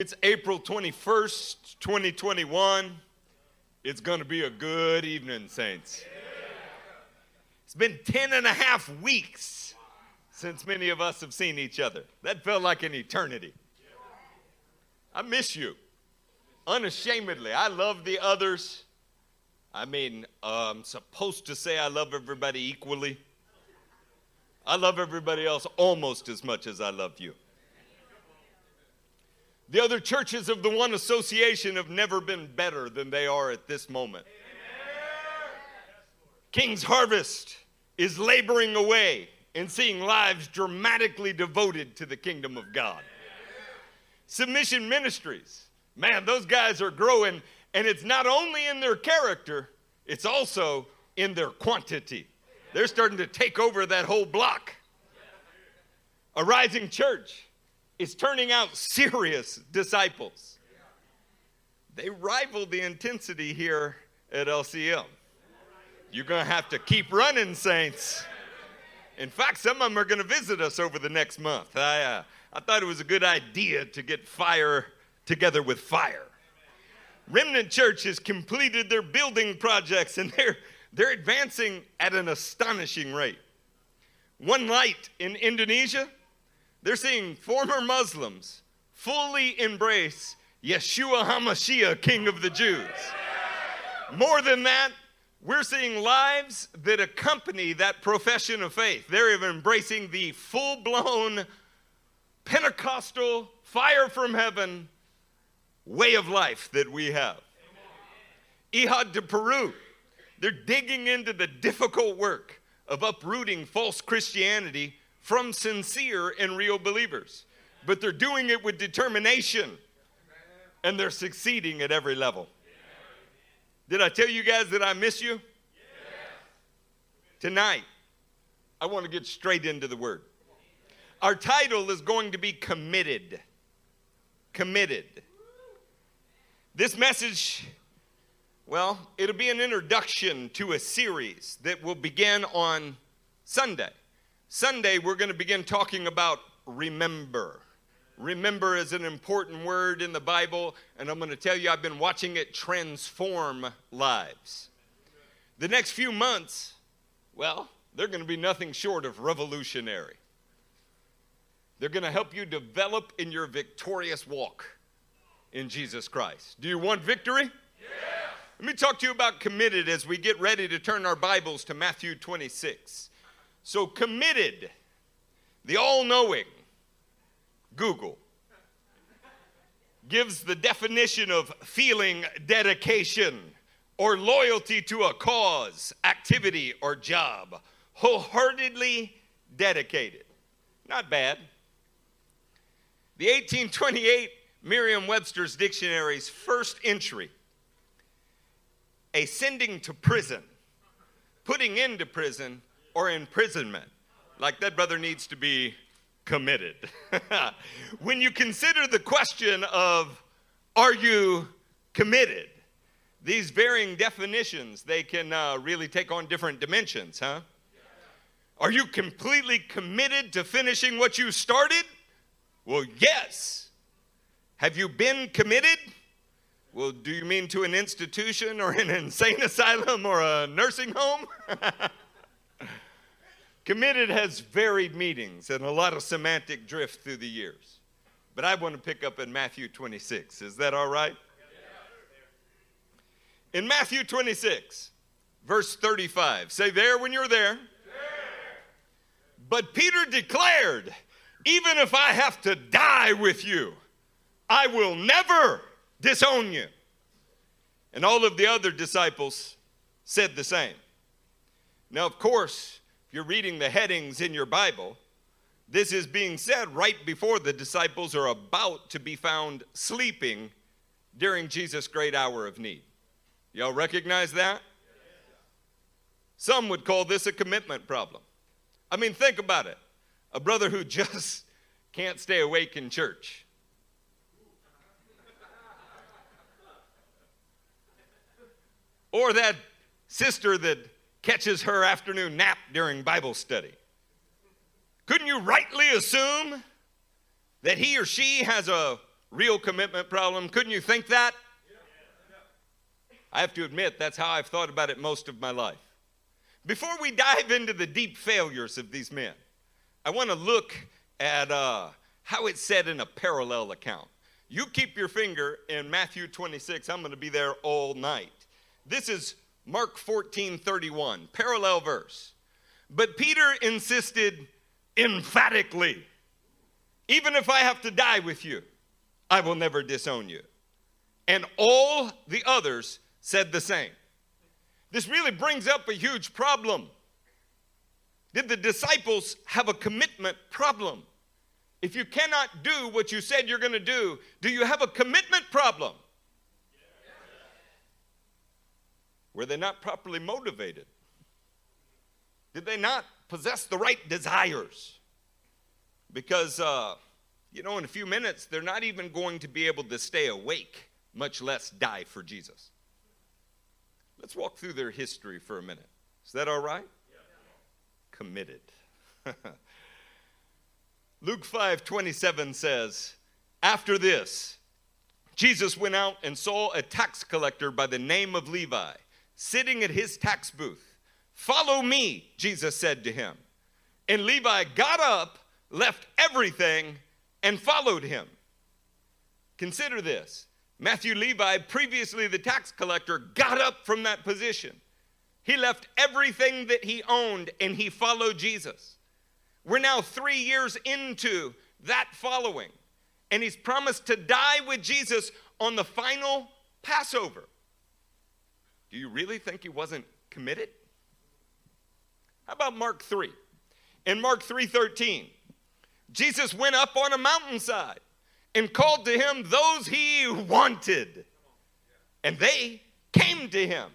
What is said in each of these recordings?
It's April 21st, 2021. It's going to be a good evening, Saints. It's been 10 and a half weeks since many of us have seen each other. That felt like an eternity. I miss you. Unashamedly. I love the others. I mean, uh, I'm supposed to say I love everybody equally. I love everybody else almost as much as I love you. The other churches of the one association have never been better than they are at this moment. King's Harvest is laboring away and seeing lives dramatically devoted to the kingdom of God. Submission Ministries, man, those guys are growing, and it's not only in their character, it's also in their quantity. They're starting to take over that whole block. A rising church is turning out serious disciples. They rival the intensity here at LCM. You're going to have to keep running, saints. In fact, some of them are going to visit us over the next month. I, uh, I thought it was a good idea to get fire together with fire. Remnant Church has completed their building projects and they're, they're advancing at an astonishing rate. One Light in Indonesia they're seeing former Muslims fully embrace Yeshua HaMashiach, King of the Jews. More than that, we're seeing lives that accompany that profession of faith. They're embracing the full blown Pentecostal, fire from heaven way of life that we have. Ihad de Peru, they're digging into the difficult work of uprooting false Christianity from sincere and real believers. But they're doing it with determination and they're succeeding at every level. Did I tell you guys that I miss you? Tonight, I want to get straight into the word. Our title is going to be Committed. Committed. This message, well, it'll be an introduction to a series that will begin on Sunday. Sunday, we're going to begin talking about remember. Remember is an important word in the Bible, and I'm going to tell you, I've been watching it transform lives. The next few months, well, they're going to be nothing short of revolutionary. They're going to help you develop in your victorious walk in Jesus Christ. Do you want victory? Yeah. Let me talk to you about committed as we get ready to turn our Bibles to Matthew 26. So, committed, the all knowing Google gives the definition of feeling dedication or loyalty to a cause, activity, or job. Wholeheartedly dedicated. Not bad. The 1828 Merriam Webster's Dictionary's first entry a sending to prison, putting into prison, or imprisonment. Like that brother needs to be committed. when you consider the question of are you committed? These varying definitions, they can uh, really take on different dimensions, huh? Are you completely committed to finishing what you started? Well, yes. Have you been committed? Well, do you mean to an institution or an insane asylum or a nursing home? Committed has varied meanings and a lot of semantic drift through the years. But I want to pick up in Matthew 26. Is that all right? In Matthew 26, verse 35, say there when you're there. But Peter declared, even if I have to die with you, I will never disown you. And all of the other disciples said the same. Now, of course, if you're reading the headings in your Bible, this is being said right before the disciples are about to be found sleeping during Jesus' great hour of need. Y'all recognize that? Some would call this a commitment problem. I mean, think about it. A brother who just can't stay awake in church. Or that sister that catches her afternoon nap during Bible study. Couldn't you rightly assume that he or she has a real commitment problem. Couldn't you think that? I have to admit, that's how I've thought about it most of my life. Before we dive into the deep failures of these men, I want to look at uh, how it's said in a parallel account. You keep your finger in Matthew 26. I'm going to be there all night. This is Mark 14 31, parallel verse. But Peter insisted emphatically, even if I have to die with you, I will never disown you. And all the others said the same. This really brings up a huge problem. Did the disciples have a commitment problem? If you cannot do what you said you're going to do, do you have a commitment problem? Were they not properly motivated? Did they not possess the right desires? Because, uh, you know, in a few minutes, they're not even going to be able to stay awake, much less die for Jesus. Let's walk through their history for a minute. Is that all right? Yeah. Committed. Luke 5 27 says, After this, Jesus went out and saw a tax collector by the name of Levi sitting at his tax booth. Follow me, Jesus said to him. And Levi got up, left everything, and followed him. Consider this Matthew Levi, previously the tax collector, got up from that position. He left everything that he owned and he followed Jesus. We're now three years into that following, and he's promised to die with Jesus on the final Passover. Do you really think he wasn't committed? How about Mark 3? In Mark 3:13, Jesus went up on a mountainside and called to him those he wanted. And they came to him.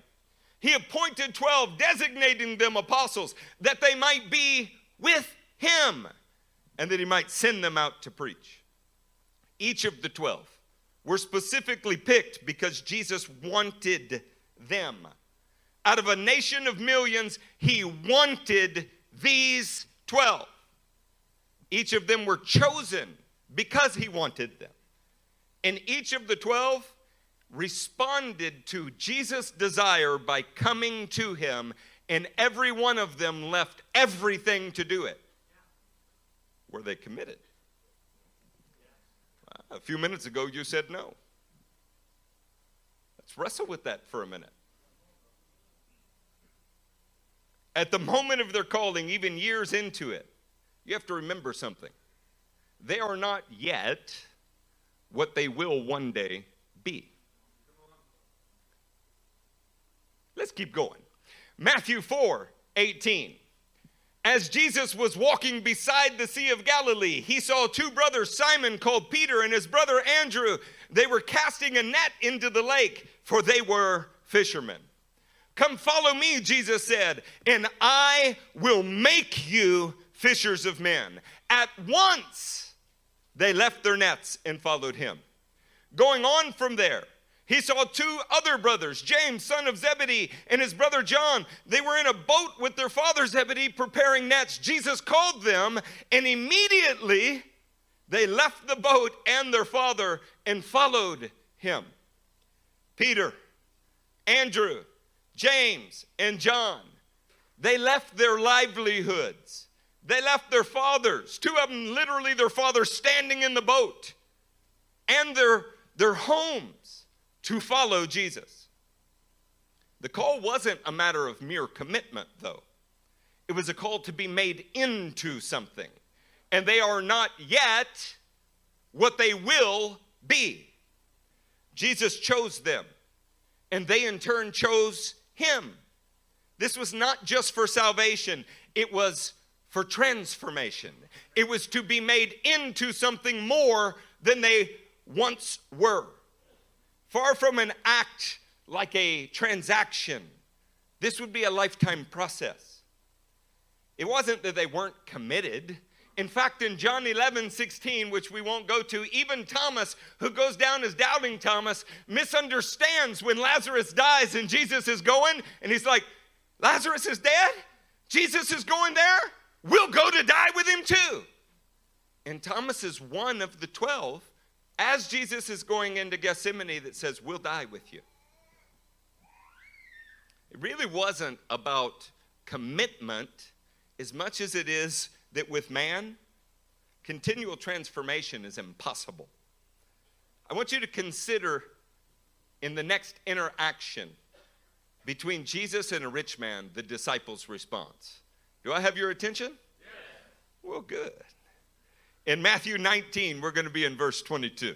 He appointed 12, designating them apostles, that they might be with him and that he might send them out to preach. Each of the 12 were specifically picked because Jesus wanted them. Out of a nation of millions, he wanted these 12. Each of them were chosen because he wanted them. And each of the 12 responded to Jesus' desire by coming to him, and every one of them left everything to do it. Were they committed? A few minutes ago, you said no. Let's wrestle with that for a minute. At the moment of their calling, even years into it, you have to remember something. They are not yet what they will one day be. Let's keep going. Matthew 4 18. As Jesus was walking beside the Sea of Galilee, he saw two brothers, Simon called Peter and his brother Andrew. They were casting a net into the lake, for they were fishermen. Come follow me, Jesus said, and I will make you fishers of men. At once, they left their nets and followed him. Going on from there, he saw two other brothers, James, son of Zebedee, and his brother John. They were in a boat with their father Zebedee preparing nets. Jesus called them, and immediately they left the boat and their father and followed him. Peter, Andrew, James, and John, they left their livelihoods they left their fathers, two of them literally their fathers standing in the boat, and their, their homes to follow Jesus. The call wasn't a matter of mere commitment, though. It was a call to be made into something. And they are not yet what they will be. Jesus chose them, and they in turn chose him. This was not just for salvation, it was for transformation. It was to be made into something more than they once were. Far from an act like a transaction, this would be a lifetime process. It wasn't that they weren't committed. In fact, in John 11, 16, which we won't go to, even Thomas, who goes down as doubting Thomas, misunderstands when Lazarus dies and Jesus is going, and he's like, Lazarus is dead? Jesus is going there? We'll go to die with him too. And Thomas is one of the 12 as Jesus is going into Gethsemane that says, We'll die with you. It really wasn't about commitment as much as it is that with man, continual transformation is impossible. I want you to consider in the next interaction between Jesus and a rich man the disciples' response. Do I have your attention? Yes. Well, good. In Matthew 19, we're going to be in verse 22.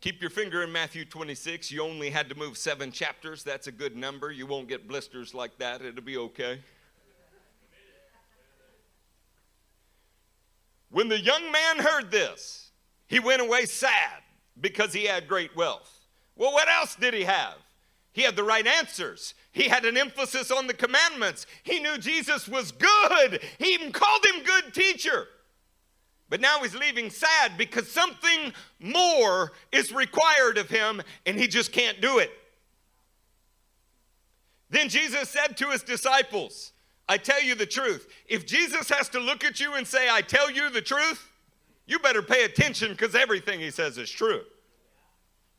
Keep your finger in Matthew 26. You only had to move seven chapters. That's a good number. You won't get blisters like that. It'll be okay. When the young man heard this, he went away sad because he had great wealth. Well, what else did he have? He had the right answers. He had an emphasis on the commandments. He knew Jesus was good. He even called him good teacher. But now he's leaving sad because something more is required of him and he just can't do it. Then Jesus said to his disciples, I tell you the truth. If Jesus has to look at you and say, I tell you the truth, you better pay attention because everything he says is true.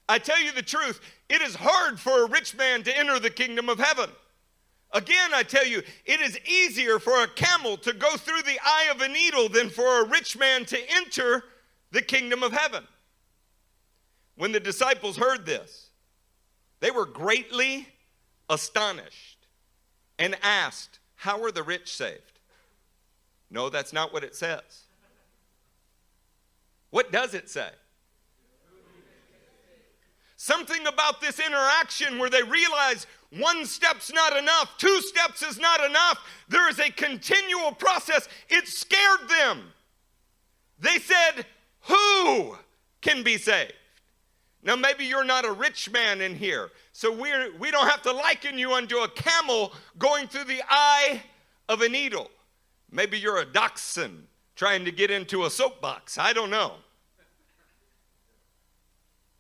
I tell you the truth, it is hard for a rich man to enter the kingdom of heaven. Again, I tell you, it is easier for a camel to go through the eye of a needle than for a rich man to enter the kingdom of heaven. When the disciples heard this, they were greatly astonished and asked, How are the rich saved? No, that's not what it says. What does it say? Something about this interaction where they realize one step's not enough, two steps is not enough. There is a continual process. It scared them. They said, Who can be saved? Now, maybe you're not a rich man in here, so we're, we don't have to liken you unto a camel going through the eye of a needle. Maybe you're a dachshund trying to get into a soapbox. I don't know.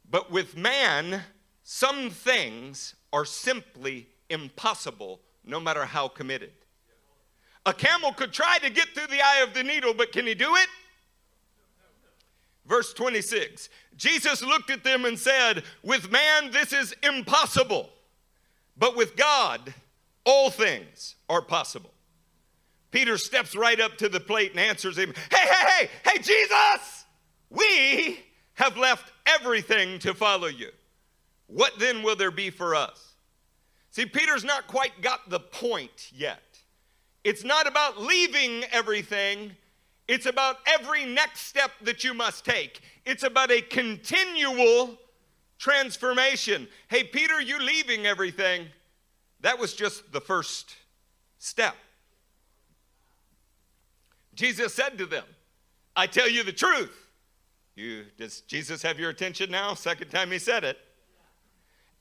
But with man, some things are simply impossible no matter how committed. A camel could try to get through the eye of the needle, but can he do it? Verse 26 Jesus looked at them and said, With man, this is impossible, but with God, all things are possible. Peter steps right up to the plate and answers him, Hey, hey, hey, hey, Jesus, we have left everything to follow you. What then will there be for us? See, Peter's not quite got the point yet. It's not about leaving everything, it's about every next step that you must take. It's about a continual transformation. Hey, Peter, you leaving everything, that was just the first step. Jesus said to them, I tell you the truth. You, does Jesus have your attention now? Second time he said it.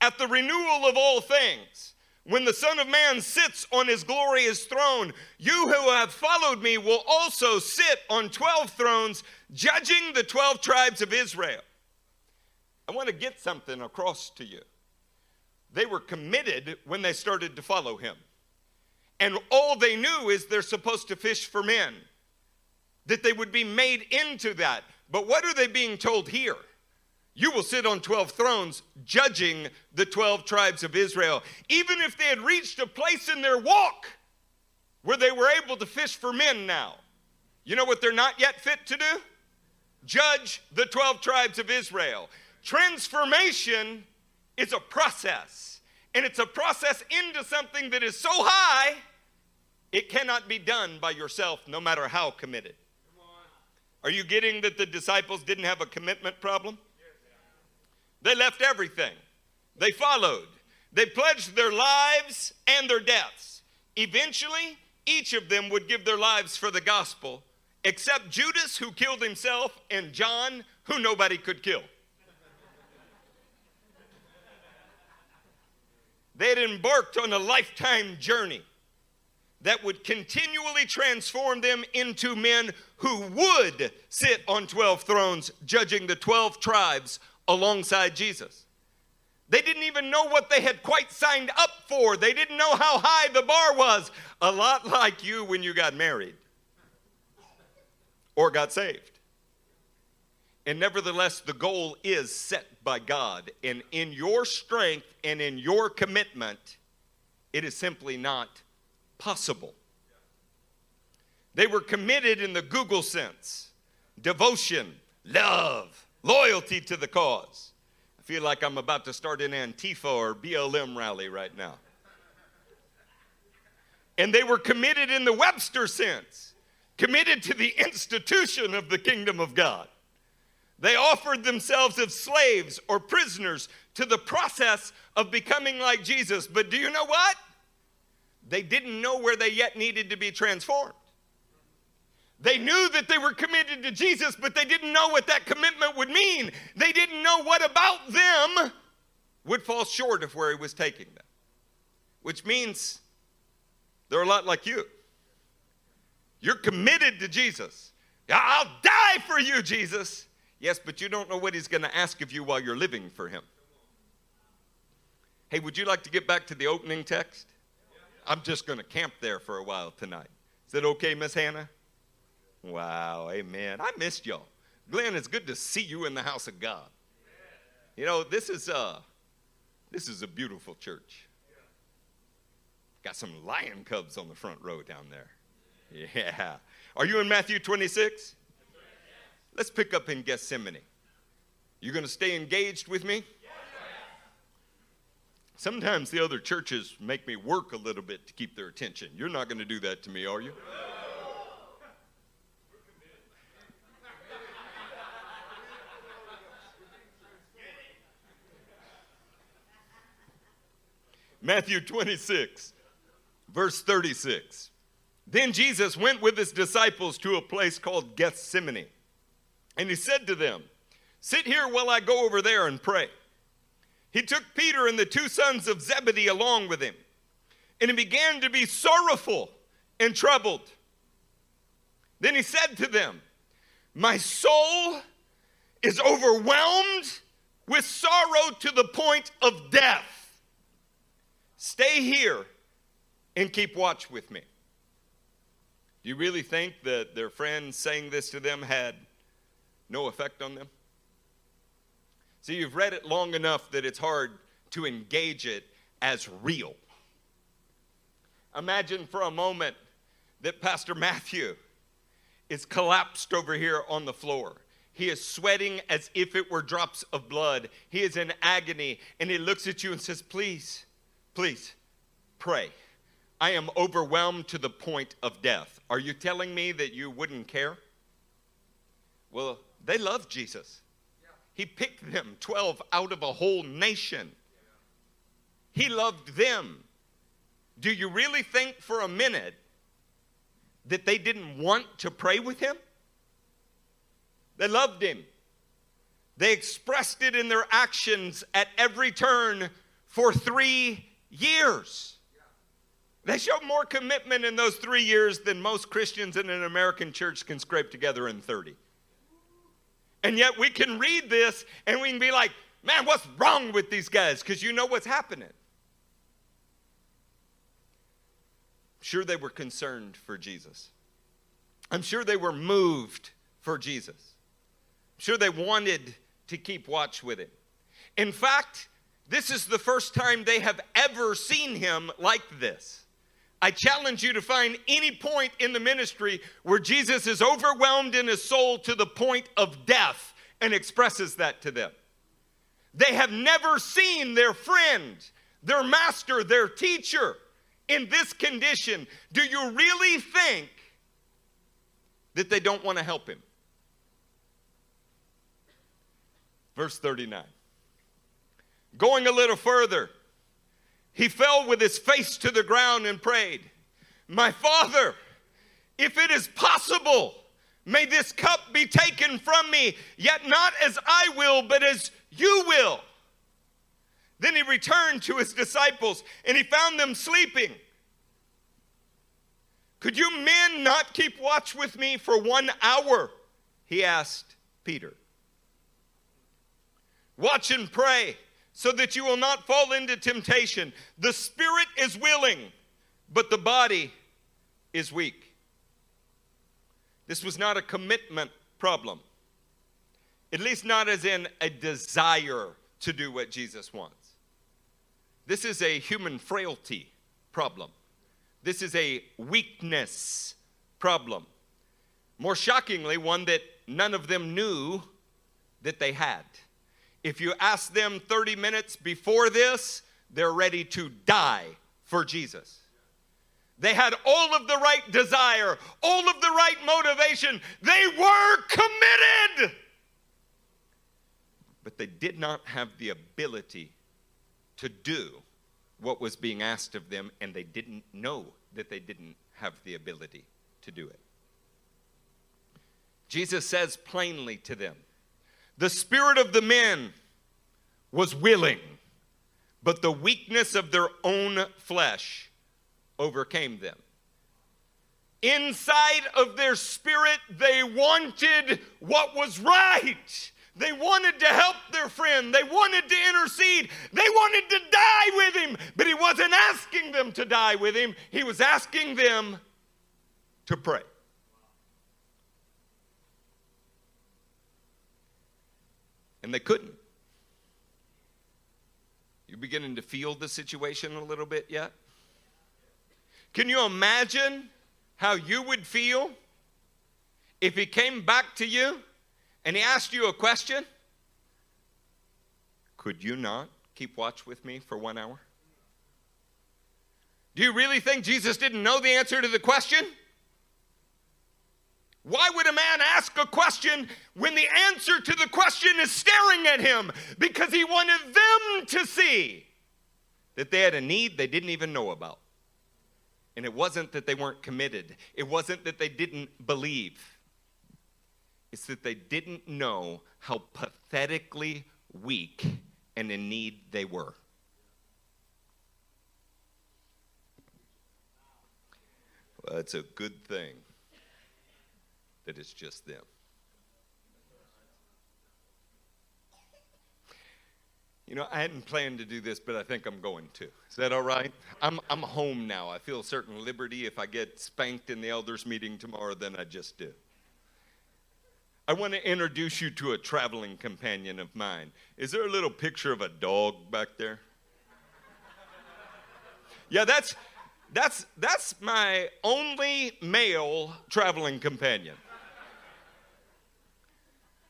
At the renewal of all things, when the Son of Man sits on his glorious throne, you who have followed me will also sit on 12 thrones, judging the 12 tribes of Israel. I want to get something across to you. They were committed when they started to follow him. And all they knew is they're supposed to fish for men, that they would be made into that. But what are they being told here? You will sit on 12 thrones judging the 12 tribes of Israel. Even if they had reached a place in their walk where they were able to fish for men now, you know what they're not yet fit to do? Judge the 12 tribes of Israel. Transformation is a process, and it's a process into something that is so high, it cannot be done by yourself, no matter how committed. Are you getting that the disciples didn't have a commitment problem? They left everything. They followed. They pledged their lives and their deaths. Eventually, each of them would give their lives for the gospel, except Judas, who killed himself, and John, who nobody could kill. They had embarked on a lifetime journey that would continually transform them into men who would sit on 12 thrones, judging the 12 tribes alongside Jesus. They didn't even know what they had quite signed up for. They didn't know how high the bar was. A lot like you when you got married. or got saved. And nevertheless, the goal is set by God. And in your strength and in your commitment, it is simply not possible. They were committed in the Google sense devotion, love, loyalty to the cause. I feel like I'm about to start an Antifa or BLM rally right now. And they were committed in the Webster sense, committed to the institution of the kingdom of God. They offered themselves as slaves or prisoners to the process of becoming like Jesus. But do you know what? They didn't know where they yet needed to be transformed. They knew that they were committed to Jesus, but they didn't know what that commitment would mean. They didn't know what about them would fall short of where he was taking them. Which means they're a lot like you. You're committed to Jesus. I'll die for you, Jesus. Yes, but you don't know what he's going to ask of you while you're living for him. Hey, would you like to get back to the opening text? I'm just going to camp there for a while tonight. Is that okay, Miss Hannah? Wow, amen. I missed y'all. Glenn, it's good to see you in the house of God. You know, this is uh this is a beautiful church. Got some lion cubs on the front row down there. Yeah. Are you in Matthew 26? Let's pick up in Gethsemane. You going to stay engaged with me? Sometimes the other churches make me work a little bit to keep their attention. You're not going to do that to me, are you? Matthew 26, verse 36. Then Jesus went with his disciples to a place called Gethsemane. And he said to them, Sit here while I go over there and pray. He took Peter and the two sons of Zebedee along with him. And he began to be sorrowful and troubled. Then he said to them, My soul is overwhelmed with sorrow to the point of death. Stay here and keep watch with me. Do you really think that their friends saying this to them had no effect on them? See, you've read it long enough that it's hard to engage it as real. Imagine for a moment that Pastor Matthew is collapsed over here on the floor. He is sweating as if it were drops of blood. He is in agony, and he looks at you and says, Please, please, pray. I am overwhelmed to the point of death. Are you telling me that you wouldn't care? Well, they love Jesus. He picked them, 12 out of a whole nation. He loved them. Do you really think for a minute that they didn't want to pray with him? They loved him. They expressed it in their actions at every turn for three years. They showed more commitment in those three years than most Christians in an American church can scrape together in 30. And yet we can read this and we can be like, man, what's wrong with these guys? Because you know what's happening. Sure they were concerned for Jesus. I'm sure they were moved for Jesus. I'm sure they wanted to keep watch with him. In fact, this is the first time they have ever seen him like this. I challenge you to find any point in the ministry where Jesus is overwhelmed in his soul to the point of death and expresses that to them. They have never seen their friend, their master, their teacher in this condition. Do you really think that they don't want to help him? Verse 39. Going a little further, he fell with his face to the ground and prayed, My Father, if it is possible, may this cup be taken from me, yet not as I will, but as you will. Then he returned to his disciples and he found them sleeping. Could you men not keep watch with me for one hour? He asked Peter. Watch and pray so that you will not fall into temptation. The spirit is willing, but the body is weak. This was not a commitment problem, at least not as in a desire to do what Jesus wants. This is a human frailty problem. This is a weakness problem. More shockingly, one that none of them knew that they had. If you ask them 30 minutes before this, they're ready to die for Jesus. They had all of the right desire, all of the right motivation. They were committed. But they did not have the ability to do what was being asked of them, and they didn't know that they didn't have the ability to do it. Jesus says plainly to them, The spirit of the men was willing, but the weakness of their own flesh overcame them. Inside of their spirit, they wanted what was right. They wanted to help their friend. They wanted to intercede. They wanted to die with him. But he wasn't asking them to die with him, he was asking them to pray. And they couldn't. You beginning to feel the situation a little bit yet? Can you imagine how you would feel if he came back to you and he asked you a question, could you not keep watch with me for one hour? Do you really think Jesus didn't know the answer to the question? Why would a man ask a question when the answer to the question is staring at him? Because he wanted them to see that they had a need they didn't even know about. And it wasn't that they weren't committed, it wasn't that they didn't believe. It's that they didn't know how pathetically weak and in need they were. Well, it's a good thing that it's just them. You know, I hadn't planned to do this, but I think I'm going to. Is that all right? I'm, I'm home now. I feel a certain liberty. If I get spanked in the elders' meeting tomorrow, then I just do. I want to introduce you to a traveling companion of mine. Is there a little picture of a dog back there? Yeah, that's that's that's my only male traveling companion.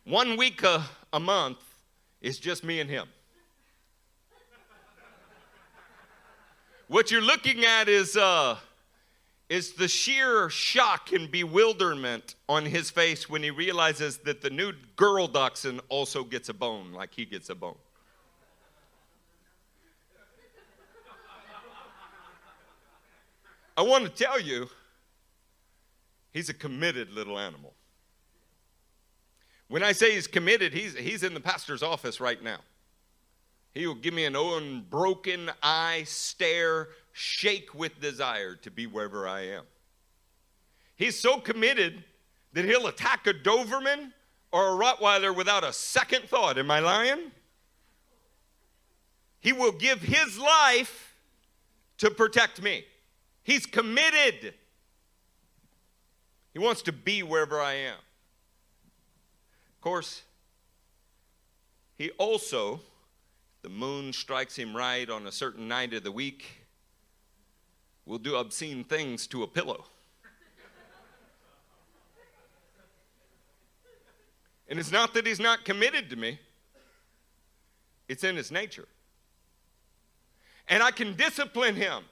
One week a, a month is just me and him. What you're looking at is uh, is the sheer shock and bewilderment on his face when he realizes that the new girl dachshund also gets a bone like he gets a bone. I want to tell you, he's a committed little animal. When I say he's committed, he's, he's in the pastor's office right now. He will give me an unbroken eye stare shake with desire to be wherever I am. He's so committed that he'll attack a Doberman or a Rottweiler without a second thought. Am I lying? He will give his life to protect me. He's committed. He wants to be wherever I am. Of course, he also, the moon strikes him right on a certain night of the week, will do obscene things to a pillow. and it's not that he's not committed to me, it's in his nature. And I can discipline him,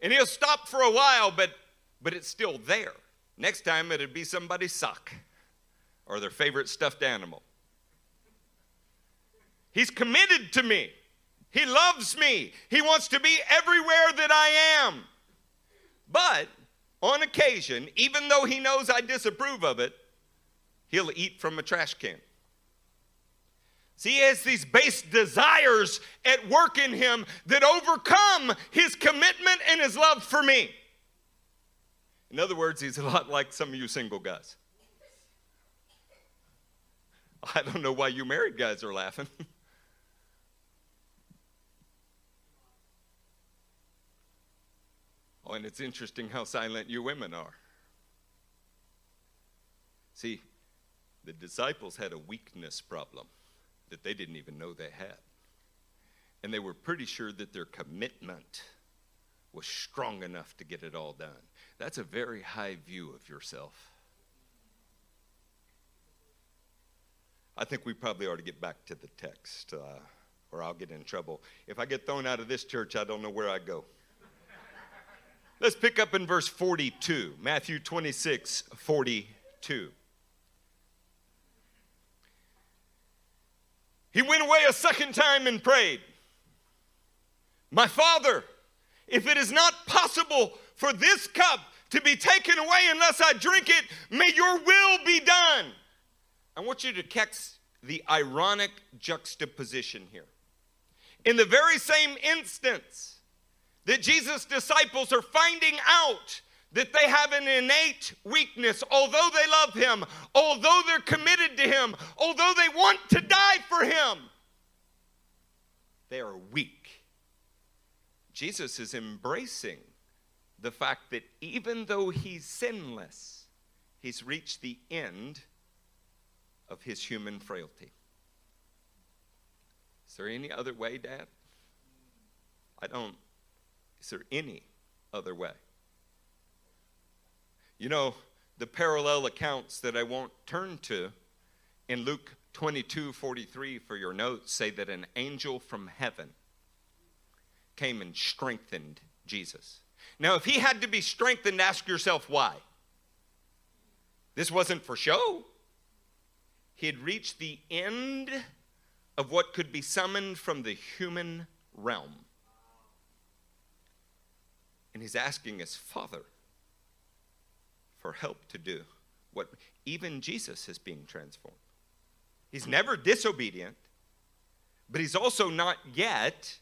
and he'll stop for a while, but, but it's still there. Next time, it'd be somebody's sock or their favorite stuffed animal. He's committed to me. He loves me. He wants to be everywhere that I am. But on occasion, even though he knows I disapprove of it, he'll eat from a trash can. See, he has these base desires at work in him that overcome his commitment and his love for me. In other words, he's a lot like some of you single guys. I don't know why you married guys are laughing. Oh, and it's interesting how silent you women are. See, the disciples had a weakness problem that they didn't even know they had. And they were pretty sure that their commitment was strong enough to get it all done. That's a very high view of yourself. I think we probably ought to get back to the text, uh, or I'll get in trouble. If I get thrown out of this church, I don't know where I go. Let's pick up in verse 42, Matthew 26 42. He went away a second time and prayed, My Father, if it is not possible for this cup to be taken away unless I drink it, may your will be done. I want you to catch the ironic juxtaposition here. In the very same instance that Jesus' disciples are finding out that they have an innate weakness, although they love him, although they're committed to him, although they want to die for him, they are weak. Jesus is embracing the fact that even though he's sinless, he's reached the end of his human frailty. Is there any other way, Dad? I don't. Is there any other way? You know, the parallel accounts that I won't turn to in Luke 22 43 for your notes say that an angel from heaven came and strengthened Jesus. Now, if he had to be strengthened, ask yourself why. This wasn't for show. He had reached the end of what could be summoned from the human realm. And he's asking his Father for help to do what even Jesus is being transformed. He's never disobedient, but he's also not yet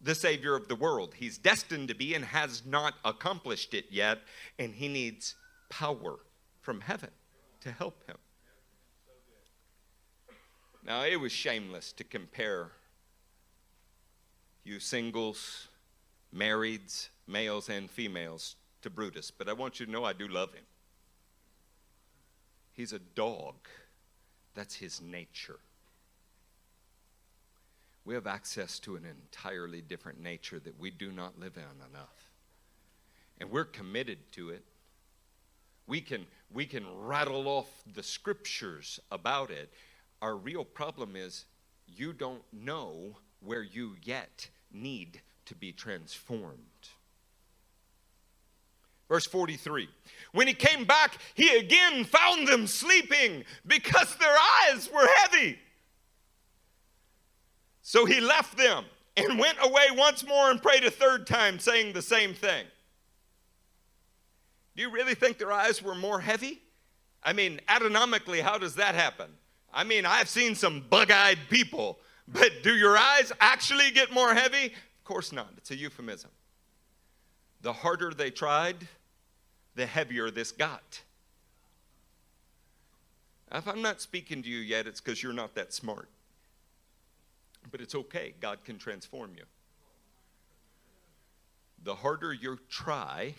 the Savior of the world. He's destined to be and has not accomplished it yet, and he needs power from heaven to help him. Now, it was shameless to compare you singles, marrieds, males, and females to Brutus, but I want you to know I do love him. He's a dog, that's his nature. We have access to an entirely different nature that we do not live in enough. And we're committed to it. We can, we can rattle off the scriptures about it our real problem is you don't know where you yet need to be transformed. Verse 43 When he came back, he again found them sleeping because their eyes were heavy. So he left them and went away once more and prayed a third time, saying the same thing. Do you really think their eyes were more heavy? I mean, anatomically, how does that happen? I mean, I've seen some bug eyed people, but do your eyes actually get more heavy? Of course not. It's a euphemism. The harder they tried, the heavier this got. If I'm not speaking to you yet, it's because you're not that smart. But it's okay, God can transform you. The harder you try,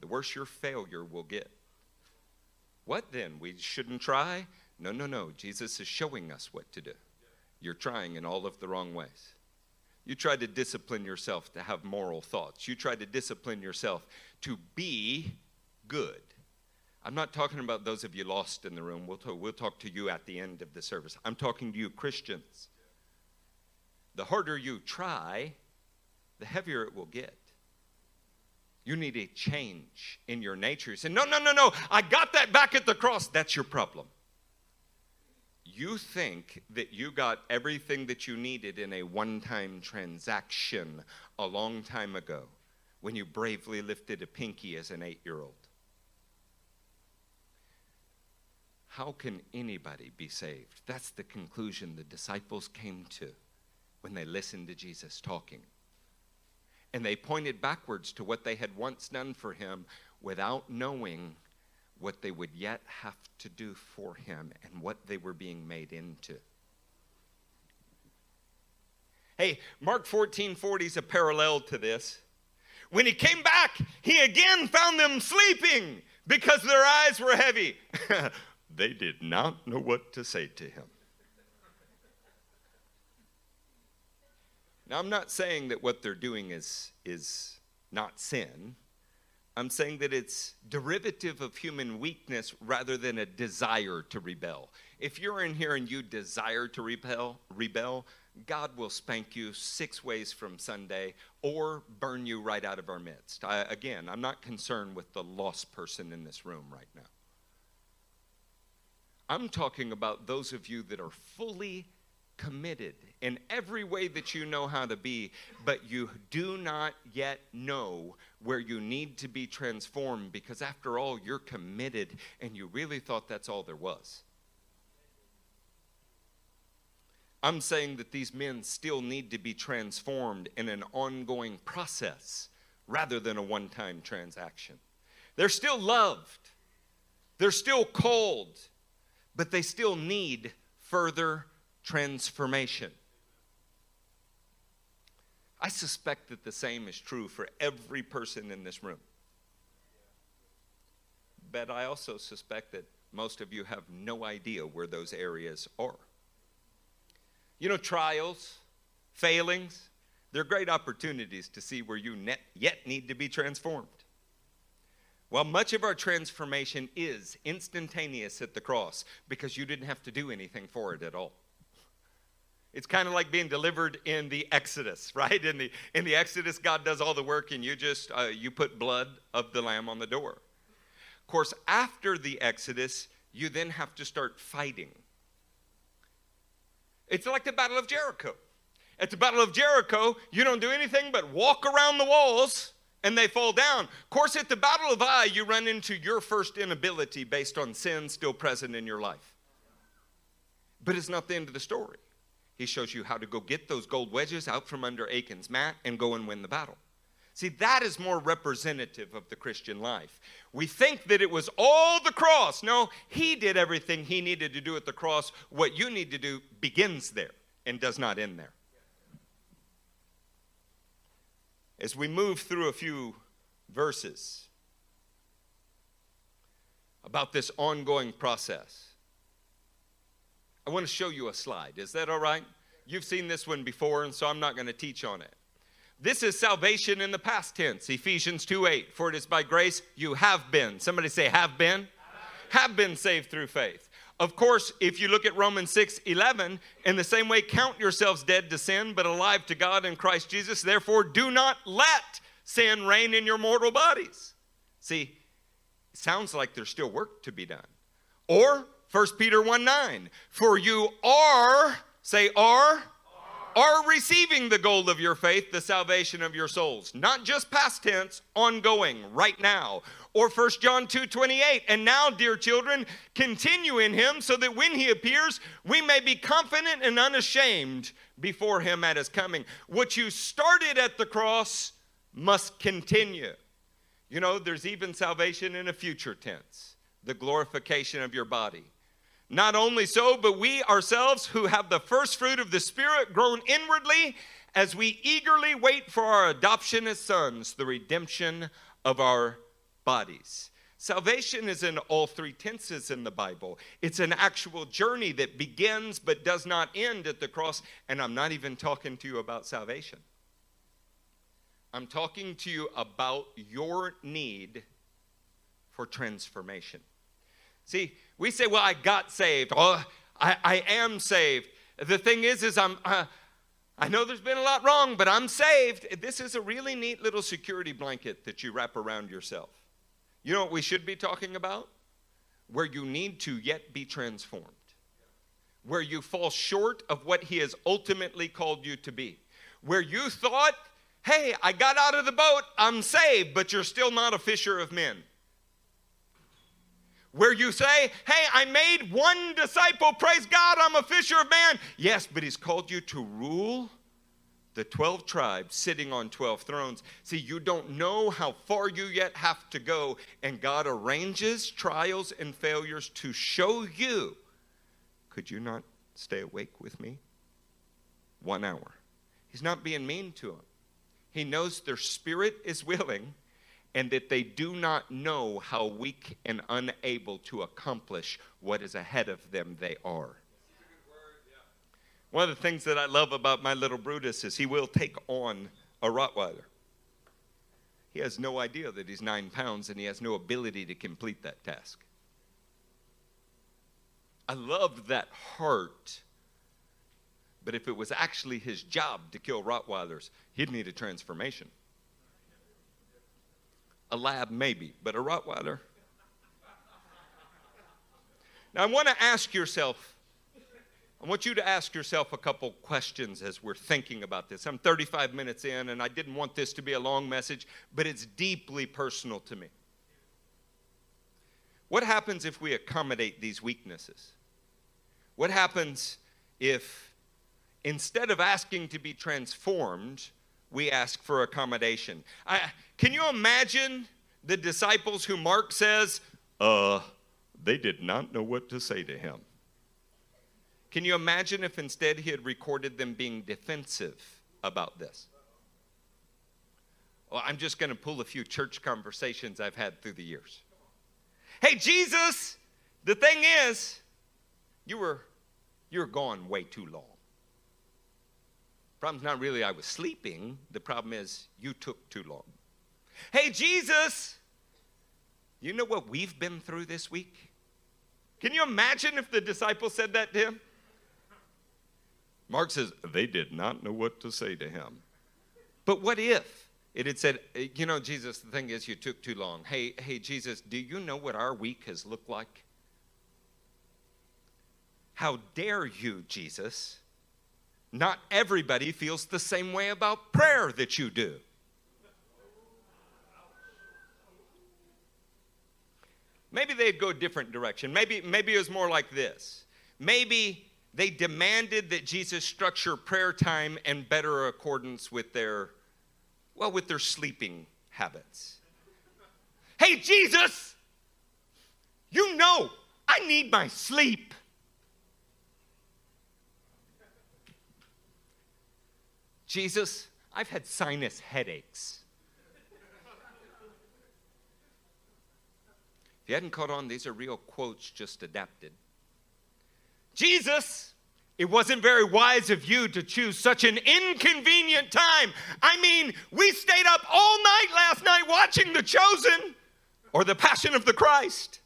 the worse your failure will get. What then? We shouldn't try? No, no, no. Jesus is showing us what to do. You're trying in all of the wrong ways. You try to discipline yourself to have moral thoughts. You try to discipline yourself to be good. I'm not talking about those of you lost in the room. We'll talk, we'll talk to you at the end of the service. I'm talking to you, Christians. The harder you try, the heavier it will get. You need a change in your nature. You say, no, no, no, no, I got that back at the cross. That's your problem. You think that you got everything that you needed in a one time transaction a long time ago when you bravely lifted a pinky as an eight year old. How can anybody be saved? That's the conclusion the disciples came to when they listened to Jesus talking and they pointed backwards to what they had once done for him without knowing what they would yet have to do for him and what they were being made into. Hey, Mark 14 40 is a parallel to this. When he came back, he again found them sleeping because their eyes were heavy. they did not know what to say to him. Now, I'm not saying that what they're doing is, is not sin. I'm saying that it's derivative of human weakness rather than a desire to rebel. If you're in here and you desire to rebel, rebel, God will spank you six ways from Sunday or burn you right out of our midst. I, again, I'm not concerned with the lost person in this room right now. I'm talking about those of you that are fully committed in every way that you know how to be, but you do not yet know where you need to be transformed because, after all, you're committed and you really thought that's all there was. I'm saying that these men still need to be transformed in an ongoing process rather than a one time transaction. They're still loved, they're still called, but they still need further transformation. I suspect that the same is true for every person in this room. But I also suspect that most of you have no idea where those areas are. You know, trials, failings, they're great opportunities to see where you yet need to be transformed. Well, much of our transformation is instantaneous at the cross because you didn't have to do anything for it at all. It's kind of like being delivered in the Exodus, right? In the in the Exodus, God does all the work, and you just uh, you put blood of the lamb on the door. Of course, after the Exodus, you then have to start fighting. It's like the Battle of Jericho. At the Battle of Jericho, you don't do anything but walk around the walls and they fall down. Of course, at the Battle of Ai, you run into your first inability based on sin still present in your life. But it's not the end of the story. He shows you how to go get those gold wedges out from under Achan's mat and go and win the battle. See, that is more representative of the Christian life. We think that it was all the cross. No, he did everything he needed to do at the cross. What you need to do begins there and does not end there. As we move through a few verses about this ongoing process, I want to show you a slide. Is that all right? You've seen this one before, and so I'm not going to teach on it. This is salvation in the past tense, Ephesians 2 8. For it is by grace you have been. Somebody say, have been. Have been saved through faith. Of course, if you look at Romans 6 11, in the same way, count yourselves dead to sin, but alive to God in Christ Jesus. Therefore, do not let sin reign in your mortal bodies. See, sounds like there's still work to be done. Or 1 Peter 1 9, for you are, say, are are receiving the gold of your faith, the salvation of your souls. Not just past tense, ongoing, right now. Or 1 John 2 28. And now, dear children, continue in him so that when he appears, we may be confident and unashamed before him at his coming. What you started at the cross must continue. You know, there's even salvation in a future tense, the glorification of your body. Not only so, but we ourselves who have the first fruit of the Spirit groan inwardly as we eagerly wait for our adoption as sons, the redemption of our bodies. Salvation is in all three tenses in the Bible. It's an actual journey that begins but does not end at the cross. And I'm not even talking to you about salvation. I'm talking to you about your need for transformation. See, we say, well, I got saved. Oh, I, I am saved. The thing is, is I'm, uh, I know there's been a lot wrong, but I'm saved. This is a really neat little security blanket that you wrap around yourself. You know what we should be talking about? Where you need to yet be transformed, where you fall short of what He has ultimately called you to be, where you thought, hey, I got out of the boat, I'm saved, but you're still not a fisher of men where you say, Hey, I made one disciple, praise God, I'm a fisher of man. Yes, but He's called you to rule the 12 tribes sitting on 12 thrones. See, you don't know how far you yet have to go, and God arranges trials and failures to show you. Could you not stay awake with me? One hour. He's not being mean to them. He knows their spirit is willing, and that they do not know how weak and unable to accomplish what is ahead of them they are. One of the things that I love about my little Brutus is he will take on a Rottweiler. He has no idea that he's nine pounds and he has no ability to complete that task. I love that heart. But if it was actually his job to kill Rottweilers, he'd need a transformation. A lab, maybe, but a Rottweiler? Now, I want to ask yourself, I want you to ask yourself a couple questions as we're thinking about this. I'm 35 minutes in, and I didn't want this to be a long message, but it's deeply personal to me. What happens if we accommodate these weaknesses? What happens if instead of asking to be transformed, we ask for accommodation. I, can you imagine the disciples who Mark says, uh, they did not know what to say to him? Can you imagine if instead he had recorded them being defensive about this? Well, I'm just going to pull a few church conversations I've had through the years. Hey, Jesus, the thing is, you were you were gone way too long. Problem's not really I was sleeping. The problem is you took too long. Hey, Jesus, you know what we've been through this week? Can you imagine if the disciples said that to him? Mark says, they did not know what to say to him. But what if it had said, eh, you know, Jesus, the thing is, you took too long. Hey, hey, Jesus, do you know what our week has looked like? How dare you, Jesus? Not everybody feels the same way about prayer that you do. Maybe they'd go a different direction. Maybe, maybe it was more like this. Maybe they demanded that Jesus structure prayer time in better accordance with their, well, with their sleeping habits. Hey, Jesus, you know I need my sleep. Jesus, I've had sinus headaches. if you hadn't caught on, these are real quotes just adapted. Jesus, it wasn't very wise of you to choose such an inconvenient time. I mean, we stayed up all night last night watching The Chosen or The Passion of the Christ.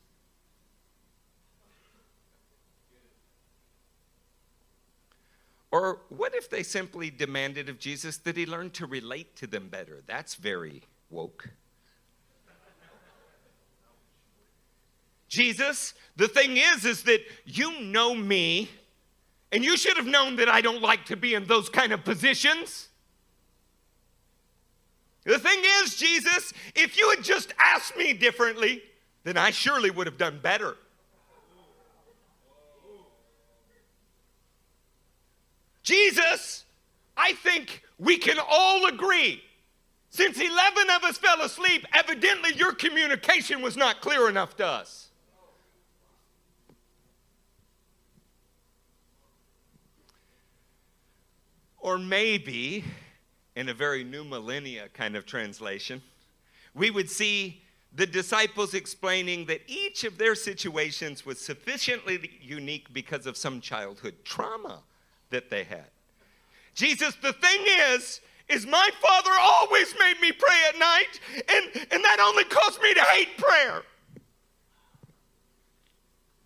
Or what if they simply demanded of Jesus that he learn to relate to them better? That's very woke. Jesus, the thing is, is that you know me, and you should have known that I don't like to be in those kind of positions. The thing is, Jesus, if you had just asked me differently, then I surely would have done better. Jesus, I think we can all agree. Since 11 of us fell asleep, evidently your communication was not clear enough to us. Or maybe, in a very new millennia kind of translation, we would see the disciples explaining that each of their situations was sufficiently unique because of some childhood trauma that they had. Jesus, the thing is, is my father always made me pray at night, and, and that only caused me to hate prayer.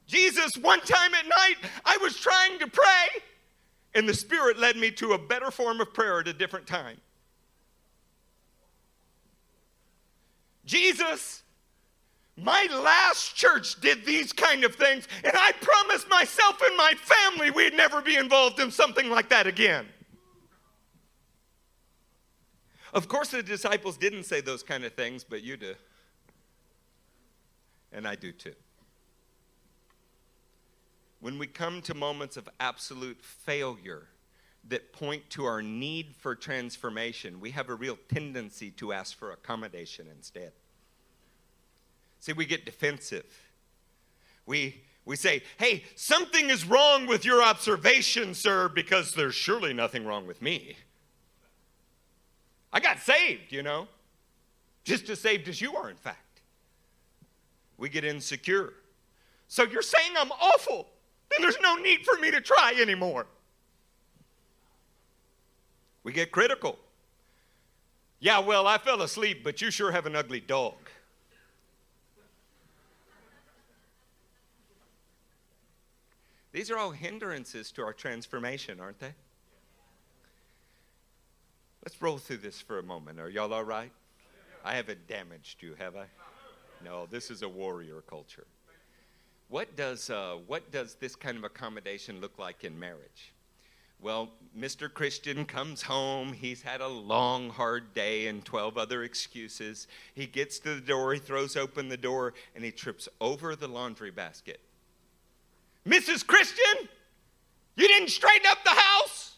Jesus, one time at night, I was trying to pray, and the Spirit led me to a better form of prayer at a different time. Jesus, my last church did these kind of things, and I promised myself and my family we'd never be involved in something like that again. Of course, the disciples didn't say those kind of things, but you do. And I do too. When we come to moments of absolute failure that point to our need for transformation, we have a real tendency to ask for accommodation instead. See, we get defensive. We, we say, hey, something is wrong with your observation, sir, because there's surely nothing wrong with me. I got saved, you know. just as saved as you are, in fact. We get insecure. So you're saying I'm awful. Then there's no need for me to try anymore. We get critical. Yeah, well, I fell asleep, but you sure have an ugly dog. These are all hindrances to our transformation, aren't they? Let's roll through this for a moment. Are y'all all right? I haven't damaged you, have I? No, this is a warrior culture. What does, uh, what does this kind of accommodation look like in marriage? Well, Mr. Christian comes home. He's had a long, hard day and 12 other excuses. He gets to the door, he throws open the door, and he trips over the laundry basket. Mrs. Christian, you didn't straighten up the house?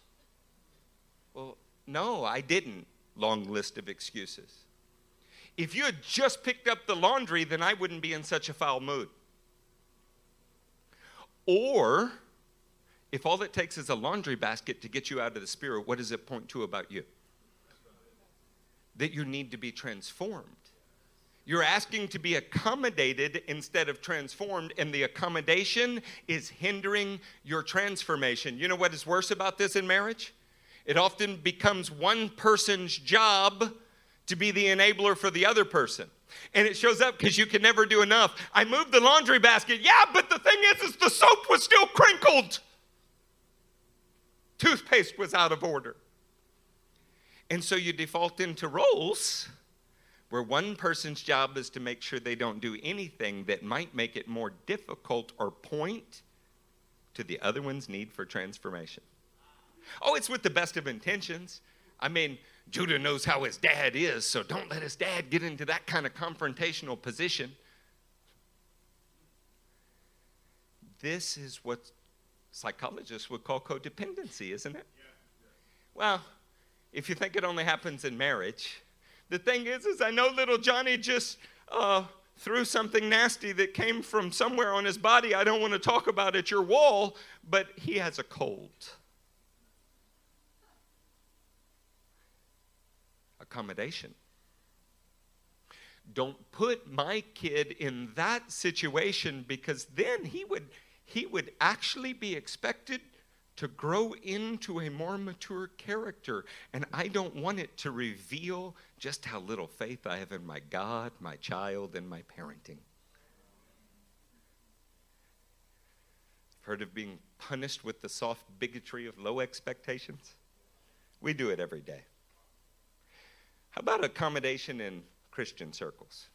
Well, no, I didn't. Long list of excuses. If you had just picked up the laundry, then I wouldn't be in such a foul mood. Or, if all it takes is a laundry basket to get you out of the spirit, what does it point to about you? That you need to be transformed. You're asking to be accommodated instead of transformed, and the accommodation is hindering your transformation. You know what is worse about this in marriage? It often becomes one person's job to be the enabler for the other person. And it shows up because you can never do enough. I moved the laundry basket. Yeah, but the thing is, is the soap was still crinkled. Toothpaste was out of order. And so you default into roles where one person's job is to make sure they don't do anything that might make it more difficult or point to the other one's need for transformation. Oh, it's with the best of intentions. I mean, Judah knows how his dad is, so don't let his dad get into that kind of confrontational position. This is what psychologists would call codependency, isn't it? Well, if you think it only happens in marriage, the thing is, is I know little Johnny just uh, threw something nasty that came from somewhere on his body. I don't want to talk about at your wall, but he has a cold. Accommodation. Don't put my kid in that situation because then he would he would actually be expected to grow into a more mature character. And I don't want it to reveal just how little faith I have in my God, my child, and my parenting. I've Heard of being punished with the soft bigotry of low expectations? We do it every day. How about accommodation in Christian circles?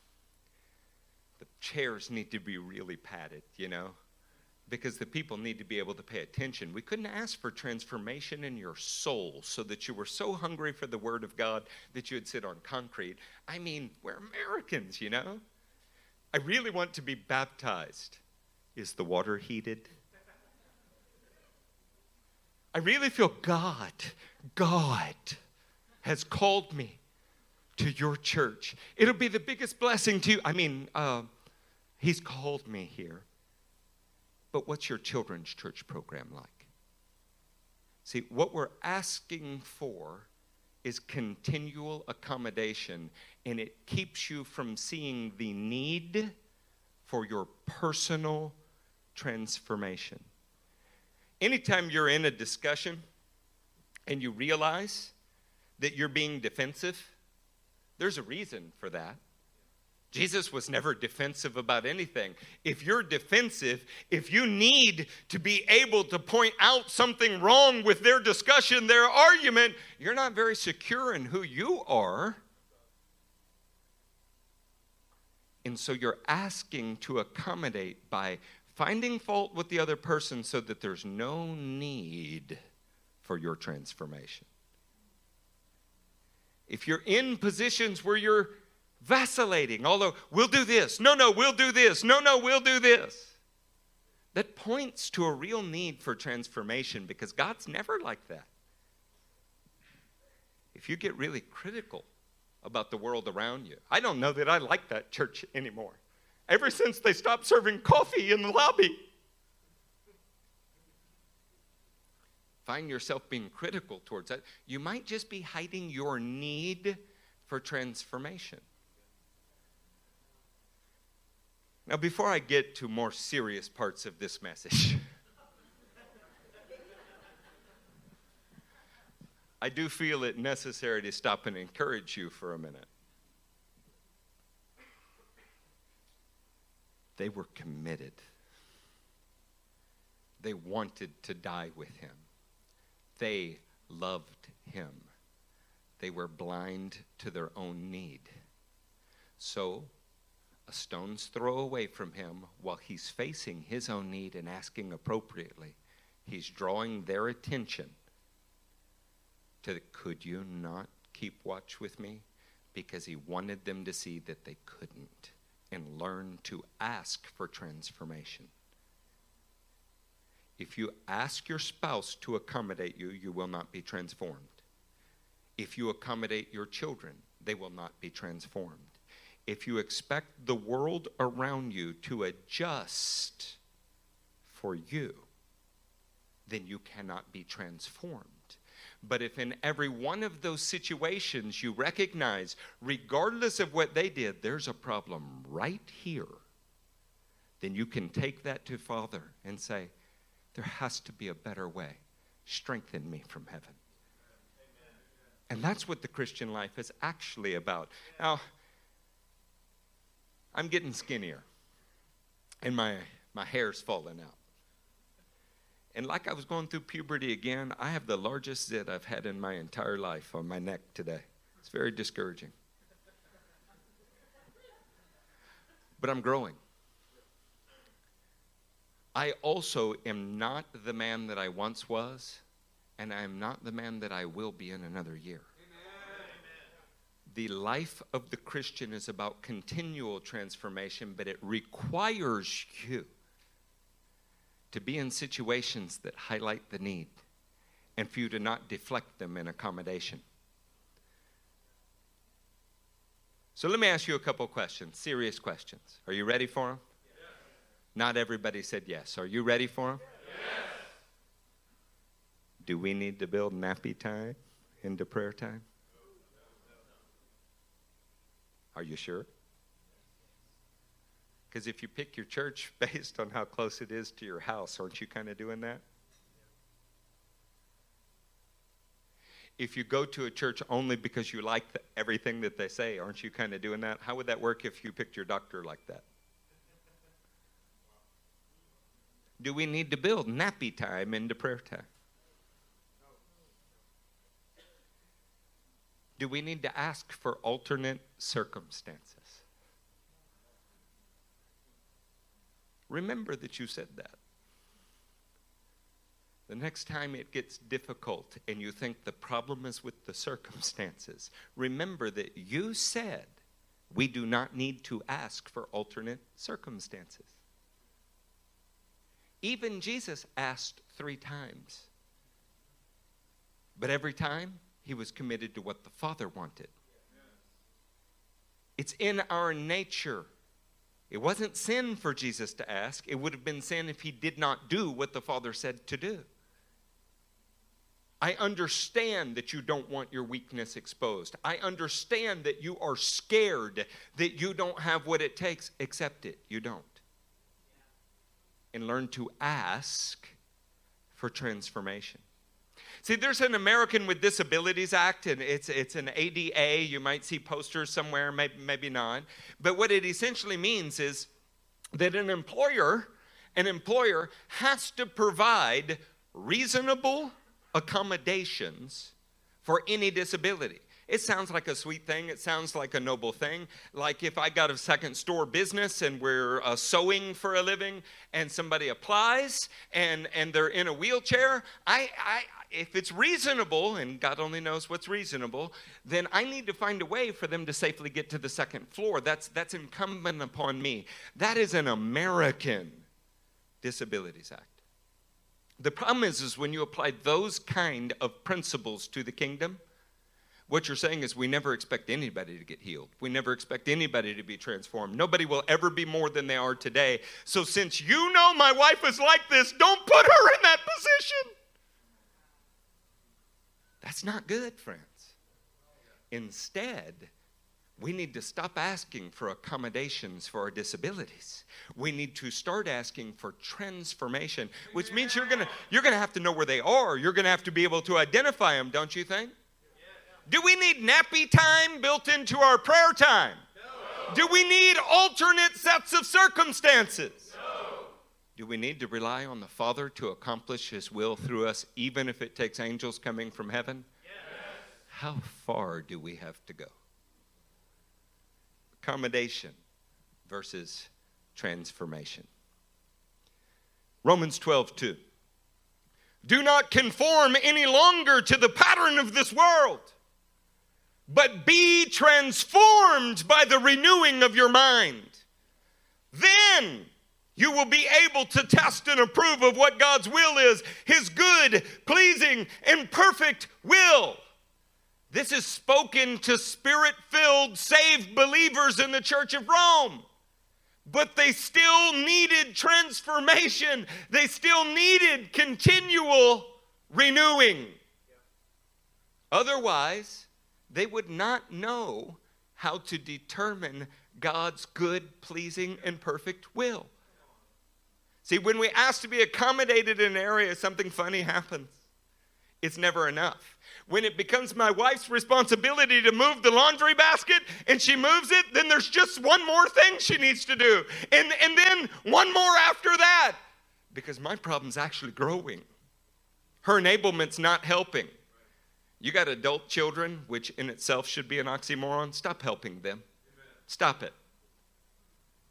The chairs need to be really padded, you know? Because the people need to be able to pay attention. We couldn't ask for transformation in your soul so that you were so hungry for the Word of God that you would sit on concrete. I mean, we're Americans, you know? I really want to be baptized. Is the water heated? I really feel God, God has called me to your church. It'll be the biggest blessing to you. I mean, uh, He's called me here. But what's your children's church program like? See, what we're asking for is continual accommodation, and it keeps you from seeing the need for your personal transformation. Anytime you're in a discussion and you realize that you're being defensive, there's a reason for that. Jesus was never defensive about anything. If you're defensive, if you need to be able to point out something wrong with their discussion, their argument, you're not very secure in who you are. And so you're asking to accommodate by finding fault with the other person so that there's no need for your transformation. If you're in positions where you're vacillating, although we'll do this, no, no, we'll do this, no, no, we'll do this. That points to a real need for transformation because God's never like that. If you get really critical about the world around you, I don't know that I like that church anymore. Ever since they stopped serving coffee in the lobby, find yourself being critical towards that, you might just be hiding your need for transformation. Now, before I get to more serious parts of this message, I do feel it necessary to stop and encourage you for a minute. They were committed. They wanted to die with him. They loved him. They were blind to their own need. So, a stone's throw away from him while he's facing his own need and asking appropriately, he's drawing their attention to could you not keep watch with me? Because he wanted them to see that they couldn't and learn to ask for transformation. If you ask your spouse to accommodate you, you will not be transformed. If you accommodate your children, they will not be transformed. If you expect the world around you to adjust for you, then you cannot be transformed. But if in every one of those situations you recognize, regardless of what they did, there's a problem right here, then you can take that to Father and say, There has to be a better way. Strengthen me from heaven. And that's what the Christian life is actually about. Now, I'm getting skinnier, and my, my hair's falling out. And like I was going through puberty again, I have the largest zit I've had in my entire life on my neck today. It's very discouraging. But I'm growing. I also am not the man that I once was, and I am not the man that I will be in another year. The life of the Christian is about continual transformation, but it requires you to be in situations that highlight the need and for you to not deflect them in accommodation. So let me ask you a couple questions, serious questions. Are you ready for them? Yes. Not everybody said yes. Are you ready for them? Yes. Do we need to build nappy time into prayer time? Are you sure? Because if you pick your church based on how close it is to your house, aren't you kind of doing that? If you go to a church only because you like the, everything that they say, aren't you kind of doing that? How would that work if you picked your doctor like that? Do we need to build nappy time into prayer time? Do we need to ask for alternate circumstances? Remember that you said that. The next time it gets difficult and you think the problem is with the circumstances, remember that you said we do not need to ask for alternate circumstances. Even Jesus asked three times. But every time, he was committed to what the Father wanted. It's in our nature it wasn't sin for Jesus to ask. It would have been sin if he did not do what the Father said to do. I understand that you don't want your weakness exposed. I understand that you are scared that you don't have what it takes. Accept it. You don't. And learn to ask for transformation. See, there's an American with Disabilities Act, and it's, it's an ADA. You might see posters somewhere, maybe, maybe not. But what it essentially means is that an employer, an employer has to provide reasonable accommodations for any disability. It sounds like a sweet thing. It sounds like a noble thing. Like if I got a second store business and we're uh, sewing for a living and somebody applies and, and they're in a wheelchair, I, I, if it's reasonable, and God only knows what's reasonable, then I need to find a way for them to safely get to the second floor. That's, that's incumbent upon me. That is an American Disabilities Act. The problem is, is when you apply those kind of principles to the kingdom, what you're saying is we never expect anybody to get healed. We never expect anybody to be transformed. Nobody will ever be more than they are today. So since you know my wife is like this, don't put her in that position. That's not good, friends. Instead, we need to stop asking for accommodations for our disabilities. We need to start asking for transformation, which means you're gonna you're gonna have to know where they are. You're gonna have to be able to identify them, don't you think? Do we need nappy time built into our prayer time? No. Do we need alternate sets of circumstances? No. Do we need to rely on the Father to accomplish His will through us, even if it takes angels coming from heaven? Yes. How far do we have to go? Accommodation versus transformation. Romans 12, 2. Do not conform any longer to the pattern of this world but be transformed by the renewing of your mind. Then you will be able to test and approve of what God's will is His good, pleasing, and perfect will. This is spoken to spirit filled, saved believers in the church of Rome. But they still needed transformation, they still needed continual renewing. Otherwise, they would not know how to determine God's good, pleasing, and perfect will. See, when we ask to be accommodated in an area, something funny happens. It's never enough. When it becomes my wife's responsibility to move the laundry basket and she moves it, then there's just one more thing she needs to do. And, and then one more after that. Because my problem's actually growing. Her enablement's not helping. You got adult children, which in itself should be an oxymoron. Stop helping them. Stop it.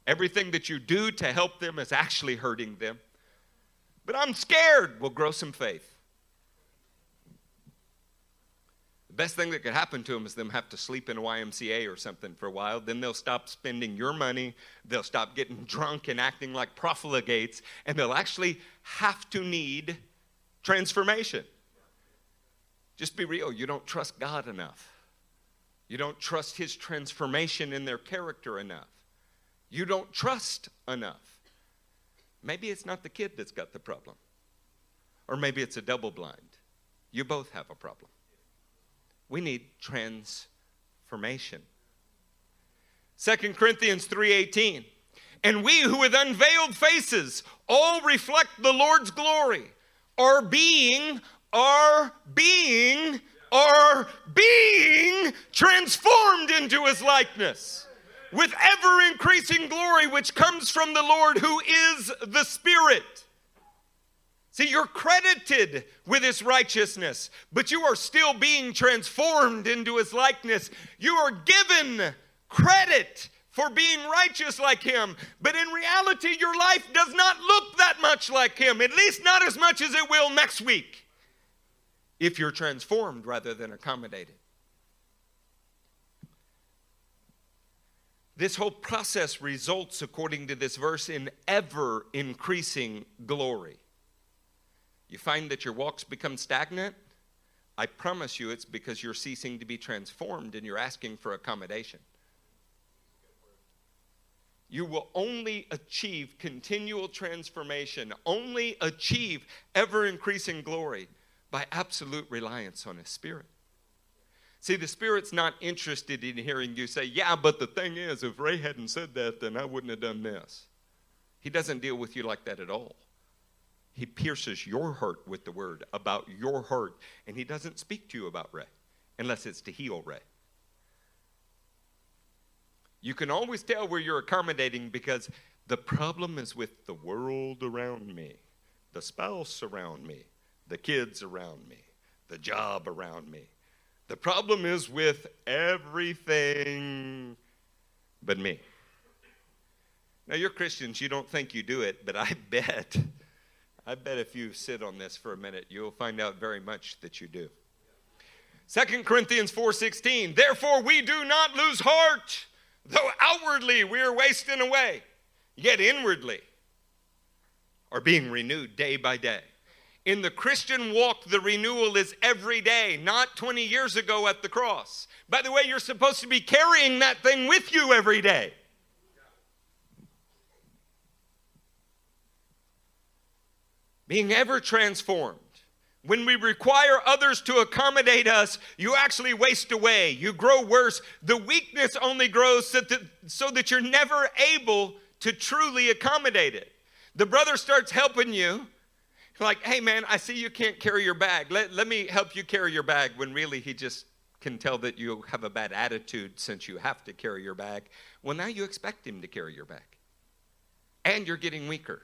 Everything that you do to help them is actually hurting them. But I'm scared. Well, grow some faith. The best thing that could happen to them is them have to sleep in a YMCA or something for a while. Then they'll stop spending your money. They'll stop getting drunk and acting like profligates. And they'll actually have to need transformation. Just be real. You don't trust God enough. You don't trust His transformation in their character enough. You don't trust enough. Maybe it's not the kid that's got the problem, or maybe it's a double blind. You both have a problem. We need transformation. 2 Corinthians 3:18 And we who with unveiled faces all reflect the Lord's glory are being are being are being transformed into his likeness with ever increasing glory which comes from the Lord who is the Spirit. See, you're credited with his righteousness, but you are still being transformed into his likeness. You are given credit for being righteous like him, but in reality, your life does not look that much like him, at least not as much as it will next week if you're transformed rather than accommodated. This whole process results, according to this verse, in ever increasing glory. You find that your walks become stagnant? I promise you it's because you're ceasing to be transformed and you're asking for accommodation. You will only achieve continual transformation, only achieve ever increasing glory by absolute reliance on His Spirit. See, the Spirit's not interested in hearing you say, Yeah, but the thing is, if Ray hadn't said that, then I wouldn't have done this. He doesn't deal with you like that at all. He pierces your heart with the word about your heart, and He doesn't speak to you about Ray unless it's to heal Ray. You can always tell where you're accommodating because the problem is with the world around me, the spouse around me, the kids around me, the job around me. The problem is with everything but me. Now, you're Christians, you don't think you do it, but I bet, I bet if you sit on this for a minute, you'll find out very much that you do. 2 Corinthians 4:16 Therefore we do not lose heart though outwardly we are wasting away yet inwardly are being renewed day by day in the Christian walk, the renewal is every day, not 20 years ago at the cross. By the way, you're supposed to be carrying that thing with you every day. Being ever transformed When we require others to accommodate us, you actually waste away. You grow worse. The weakness only grows so that, so that you're never able to truly accommodate it. The brother starts helping you, like, hey man, I see you can't carry your bag. Let, let me help you carry your bag, when really he just can tell that you have a bad attitude since you have to carry your bag. Well, now you expect him to carry your bag. And you're getting weaker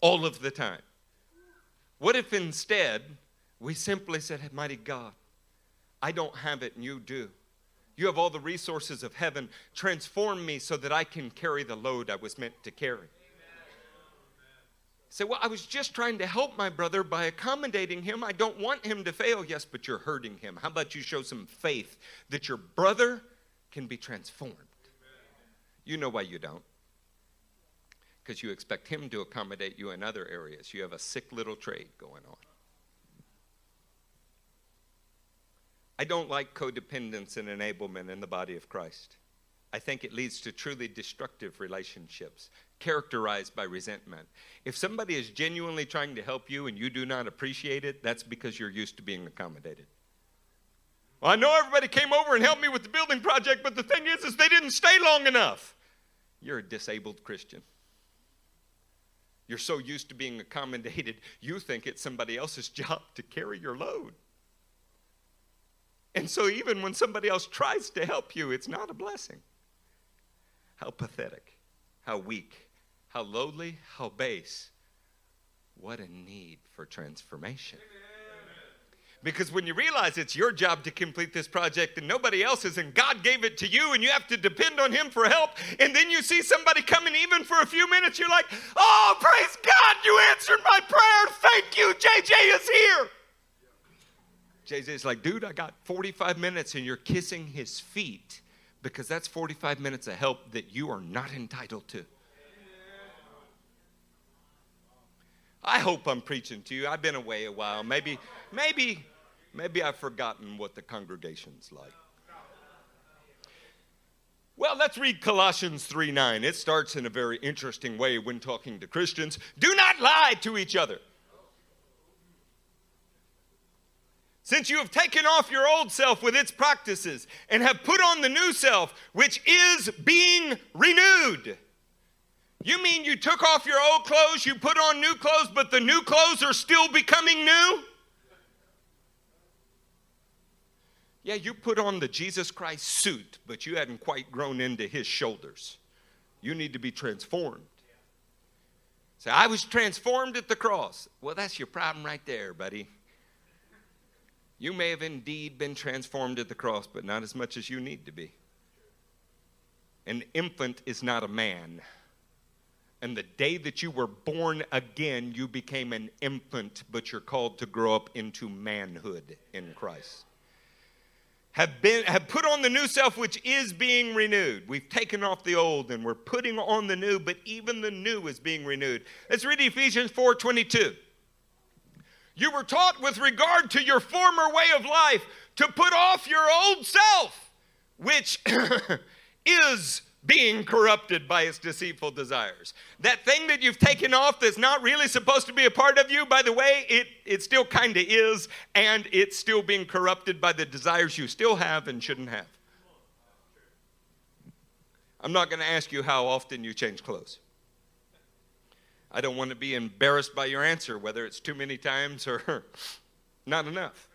all of the time. What if instead we simply said, Mighty God, I don't have it and you do. You have all the resources of heaven. Transform me so that I can carry the load I was meant to carry. Say, well, I was just trying to help my brother by accommodating him. I don't want him to fail. Yes, but you're hurting him. How about you show some faith that your brother can be transformed? You know why you don't. Because you expect him to accommodate you in other areas. You have a sick little trade going on. I don't like codependence and enablement in the body of Christ. I think it leads to truly destructive relationships characterized by resentment. If somebody is genuinely trying to help you and you do not appreciate it, that's because you're used to being accommodated. Well, I know everybody came over and helped me with the building project, but the thing is, is they didn't stay long enough. You're a disabled Christian. You're so used to being accommodated, you think it's somebody else's job to carry your load. And so, even when somebody else tries to help you, it's not a blessing. How pathetic, how weak, how lowly, how base. What a need for transformation. Because when you realize it's your job to complete this project and nobody else's, and God gave it to you, and you have to depend on Him for help, and then you see somebody coming even for a few minutes, you're like, Oh, praise God, you answered my prayer. Thank you. JJ is here. JJ's like, Dude, I got 45 minutes, and you're kissing his feet because that's 45 minutes of help that you are not entitled to. I hope I'm preaching to you. I've been away a while. Maybe, maybe, maybe I've forgotten what the congregation's like. Well, let's read Colossians 3 9. It starts in a very interesting way when talking to Christians. Do not lie to each other. Since you have taken off your old self with its practices and have put on the new self, which is being renewed you mean you took off your old clothes, you put on new clothes, but the new clothes are still becoming new? Yeah, you put on the Jesus Christ suit, but you hadn't quite grown into his shoulders. You need to be transformed. Say, I was transformed at the cross. Well, that's your problem right there, buddy. You may have indeed been transformed at the cross, but not as much as you need to be. An infant is not a man. And the day that you were born again, you became an infant, but you're called to grow up into manhood in Christ. Have, been, have put on the new self, which is being renewed. We've taken off the old and we're putting on the new, but even the new is being renewed. Let's read Ephesians 4 22. You were taught with regard to your former way of life to put off your old self, which is being corrupted by its deceitful desires. That thing that you've taken off that's not really supposed to be a part of you, by the way, it, it still kind of is, and it's still being corrupted by the desires you still have and shouldn't have. I'm not going to ask you how often you change clothes. I don't want to be embarrassed by your answer, whether it's too many times or not enough.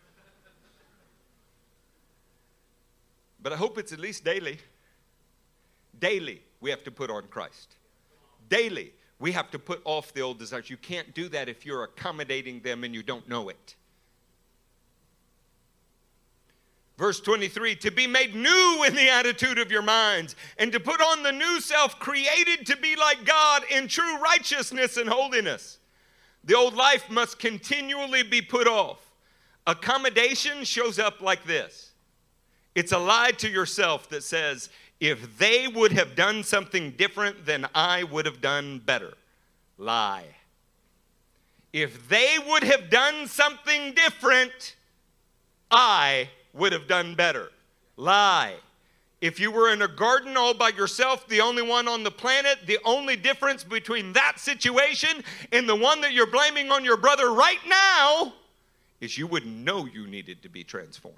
But I hope it's at least daily. Daily, we have to put on Christ. Daily, we have to put off the old desires. You can't do that if you're accommodating them and you don't know it. Verse 23 to be made new in the attitude of your minds, and to put on the new self created to be like God in true righteousness and holiness. The old life must continually be put off. Accommodation shows up like this it's a lie to yourself that says, if they would have done something different, then I would have done better. Lie. If they would have done something different, I would have done better. Lie. If you were in a garden all by yourself, the only one on the planet, the only difference between that situation and the one that you're blaming on your brother right now is you wouldn't know you needed to be transformed.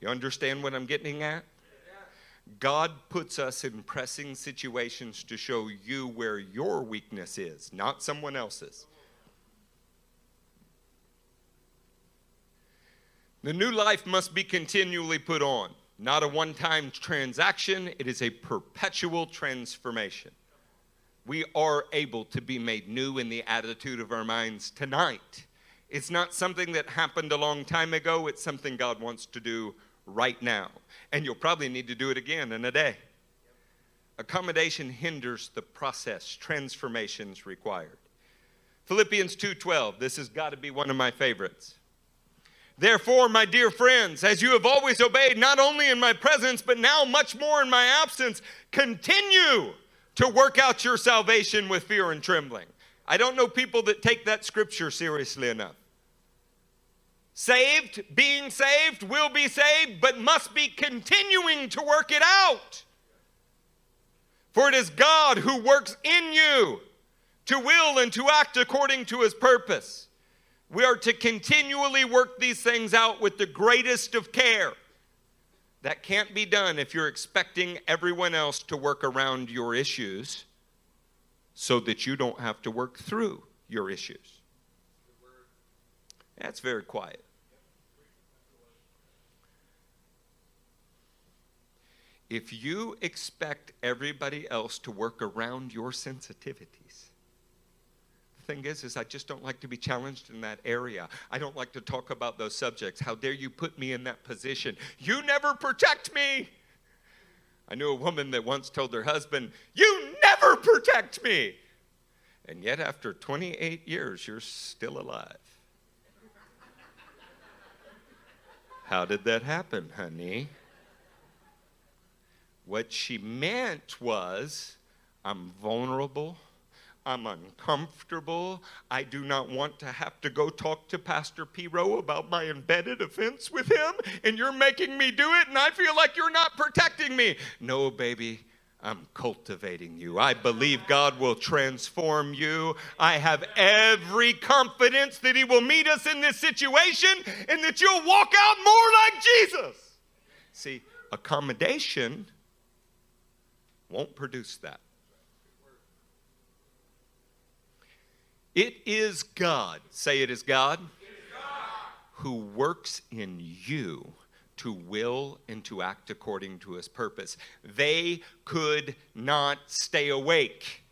You understand what I'm getting at? God puts us in pressing situations to show you where your weakness is, not someone else's. The new life must be continually put on, not a one time transaction, it is a perpetual transformation. We are able to be made new in the attitude of our minds tonight. It's not something that happened a long time ago, it's something God wants to do right now. And you'll probably need to do it again in a day. Accommodation hinders the process, transformations required. Philippians 2:12. This has got to be one of my favorites. Therefore, my dear friends, as you have always obeyed, not only in my presence, but now much more in my absence, continue to work out your salvation with fear and trembling. I don't know people that take that scripture seriously enough. Saved, being saved, will be saved, but must be continuing to work it out. For it is God who works in you to will and to act according to his purpose. We are to continually work these things out with the greatest of care. That can't be done if you're expecting everyone else to work around your issues so that you don't have to work through your issues. That's very quiet. If you expect everybody else to work around your sensitivities, the thing is is I just don't like to be challenged in that area. I don't like to talk about those subjects. How dare you put me in that position? You never protect me. I knew a woman that once told her husband, "You never protect me." And yet after 28 years you're still alive. How did that happen, honey? What she meant was, I'm vulnerable. I'm uncomfortable. I do not want to have to go talk to Pastor Piro about my embedded offense with him, and you're making me do it, and I feel like you're not protecting me. No, baby. I'm cultivating you. I believe God will transform you. I have every confidence that He will meet us in this situation and that you'll walk out more like Jesus. See, accommodation won't produce that. It is God, say it is God, who works in you to will and to act according to his purpose. They could not stay awake.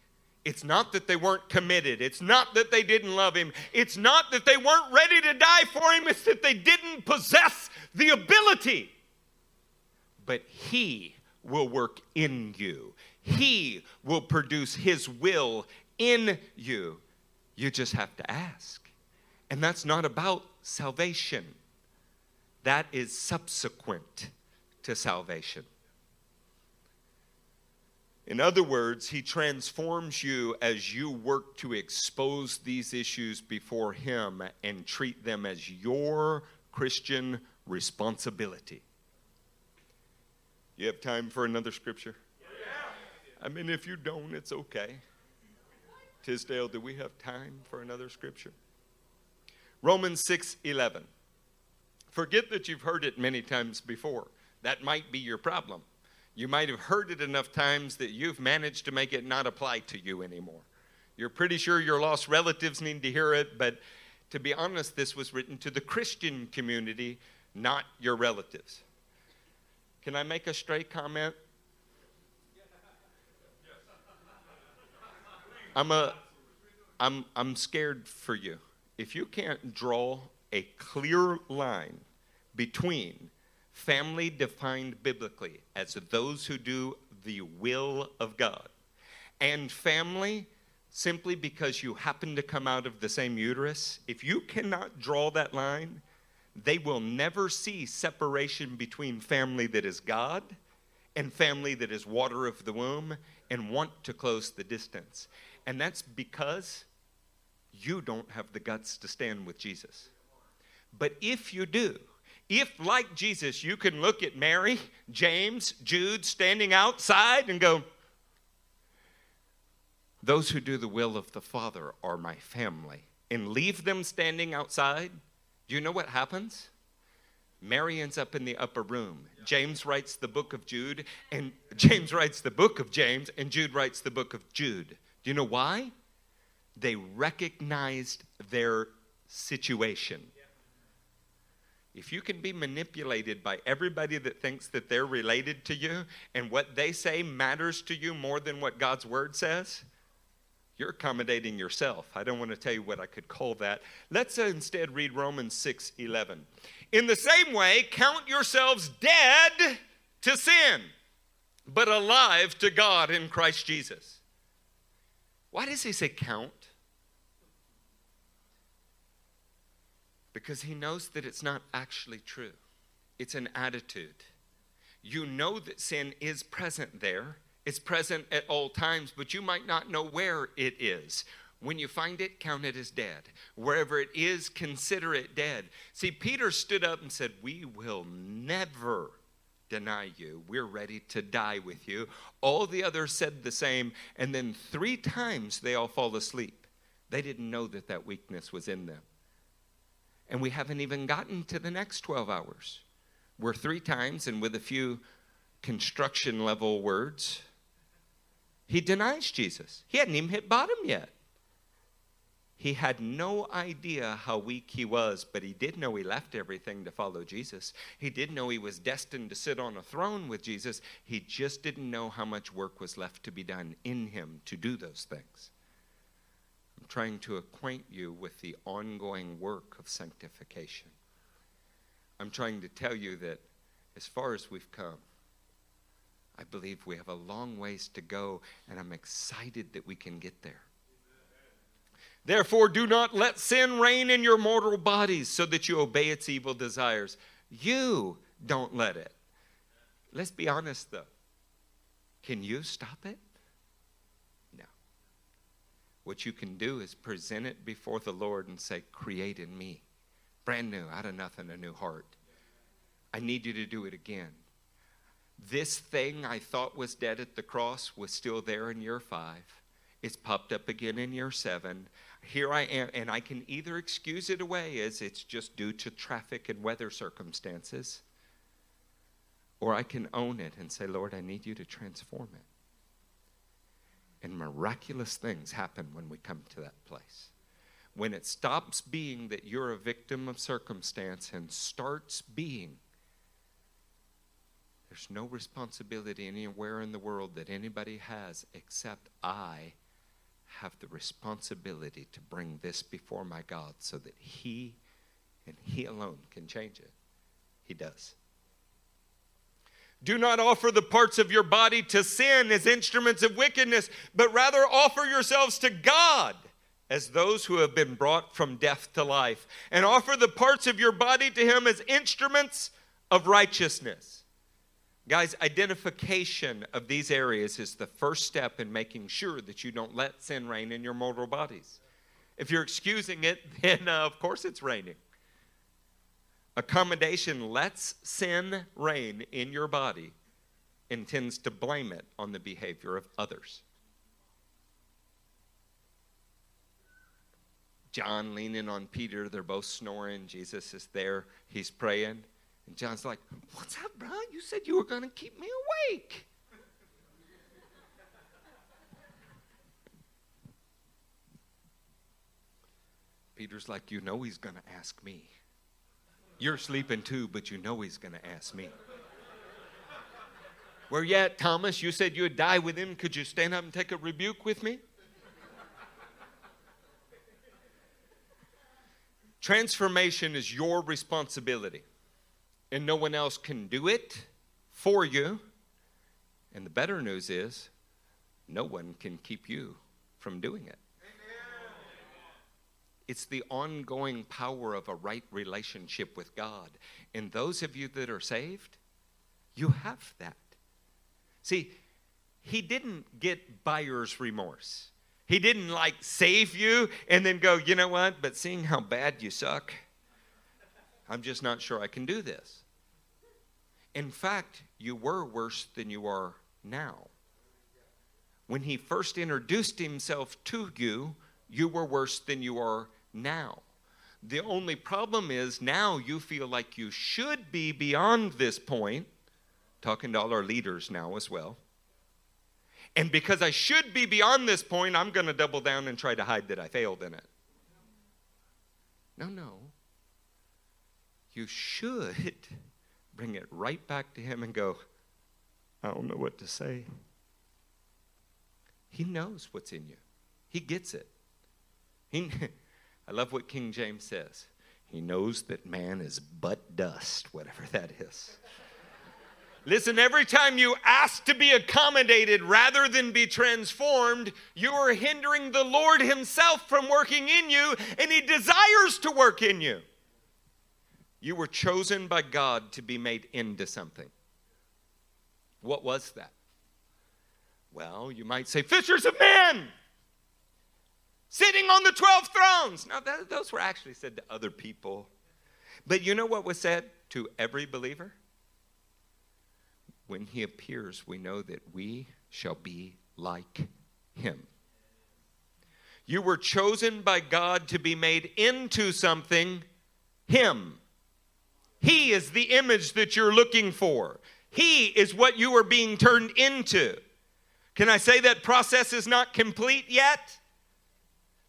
It's not that they weren't committed. It's not that they didn't love him. It's not that they weren't ready to die for him. It's that they didn't possess the ability. But he will work in you, he will produce his will in you. You just have to ask. And that's not about salvation, that is subsequent to salvation. In other words, he transforms you as you work to expose these issues before him and treat them as your Christian responsibility. You have time for another scripture? I mean, if you don't, it's okay. Tisdale, do we have time for another scripture? Romans 6 11. Forget that you've heard it many times before. That might be your problem. You might have heard it enough times that you've managed to make it not apply to you anymore. You're pretty sure your lost relatives need to hear it, but to be honest, this was written to the Christian community, not your relatives. Can I make a straight comment? I'm a I'm I'm scared for you. If you can't draw a clear line between family defined biblically as those who do the will of God and family simply because you happen to come out of the same uterus, if you cannot draw that line, they will never see separation between family that is God and family that is water of the womb and want to close the distance. And that's because you don't have the guts to stand with Jesus. But if you do, if, like Jesus, you can look at Mary, James, Jude standing outside and go, Those who do the will of the Father are my family, and leave them standing outside, do you know what happens? Mary ends up in the upper room. James writes the book of Jude, and James writes the book of James, and Jude writes the book of Jude. Do you know why? They recognized their situation. If you can be manipulated by everybody that thinks that they're related to you and what they say matters to you more than what God's word says, you're accommodating yourself. I don't want to tell you what I could call that. Let's uh, instead read Romans 6 11. In the same way, count yourselves dead to sin, but alive to God in Christ Jesus. Why does he say count? Because he knows that it's not actually true, it's an attitude. You know that sin is present there, it's present at all times, but you might not know where it is. When you find it, count it as dead. Wherever it is, consider it dead. See, Peter stood up and said, We will never deny you. We're ready to die with you. All the others said the same, and then three times they all fall asleep. They didn't know that that weakness was in them. And we haven't even gotten to the next 12 hours. We're three times, and with a few construction level words, he denies Jesus. He hadn't even hit bottom yet. He had no idea how weak he was, but he did know he left everything to follow Jesus. He did know he was destined to sit on a throne with Jesus. He just didn't know how much work was left to be done in him to do those things. I'm trying to acquaint you with the ongoing work of sanctification. I'm trying to tell you that as far as we've come, I believe we have a long ways to go, and I'm excited that we can get there. Therefore, do not let sin reign in your mortal bodies so that you obey its evil desires. You don't let it. Let's be honest, though. Can you stop it? No. What you can do is present it before the Lord and say, Create in me, brand new, out of nothing, a new heart. I need you to do it again. This thing I thought was dead at the cross was still there in year five. It's popped up again in year seven here I am, and I can either excuse it away as it's just due to traffic and weather circumstances, or I can own it and say, Lord, I need you to transform it. And miraculous things happen when we come to that place. When it stops being that you're a victim of circumstance and starts being, there's no responsibility anywhere in the world that anybody has except I have the responsibility to bring this before my God so that He and He alone can change it. He does. Do not offer the parts of your body to sin as instruments of wickedness, but rather offer yourselves to God as those who have been brought from death to life, and offer the parts of your body to Him as instruments of righteousness. Guys, identification of these areas is the first step in making sure that you don't let sin reign in your mortal bodies. If you're excusing it, then uh, of course it's reigning. Accommodation lets sin reign in your body and tends to blame it on the behavior of others. John leaning on Peter, they're both snoring. Jesus is there, he's praying. And John's like, What's up, bro? You said you were going to keep me awake. Peter's like, You know he's going to ask me. You're sleeping too, but you know he's going to ask me. Where you at, Thomas? You said you would die with him. Could you stand up and take a rebuke with me? Transformation is your responsibility and no one else can do it for you. And the better news is, no one can keep you from doing it. It's the ongoing power of a right relationship with God. And those of you that are saved, you have that. See, he didn't get buyer's remorse. He didn't like save you and then go, you know what, but seeing how bad you suck, I'm just not sure I can do this. In fact, you were worse than you are now. When he first introduced himself to you, you were worse than you are now. The only problem is now you feel like you should be beyond this point, talking to all our leaders now as well. And because I should be beyond this point, I'm going to double down and try to hide that I failed in it. No, no. You should bring it right back to Him and go, I don't know what to say. He knows what's in you, He gets it. He, I love what King James says. He knows that man is but dust, whatever that is. Listen, every time you ask to be accommodated rather than be transformed, you are hindering the Lord Himself from working in you, and He desires to work in you. You were chosen by God to be made into something. What was that? Well, you might say, fishers of men, sitting on the 12 thrones. Now, that, those were actually said to other people. But you know what was said to every believer? When he appears, we know that we shall be like him. You were chosen by God to be made into something, him. He is the image that you're looking for. He is what you are being turned into. Can I say that process is not complete yet?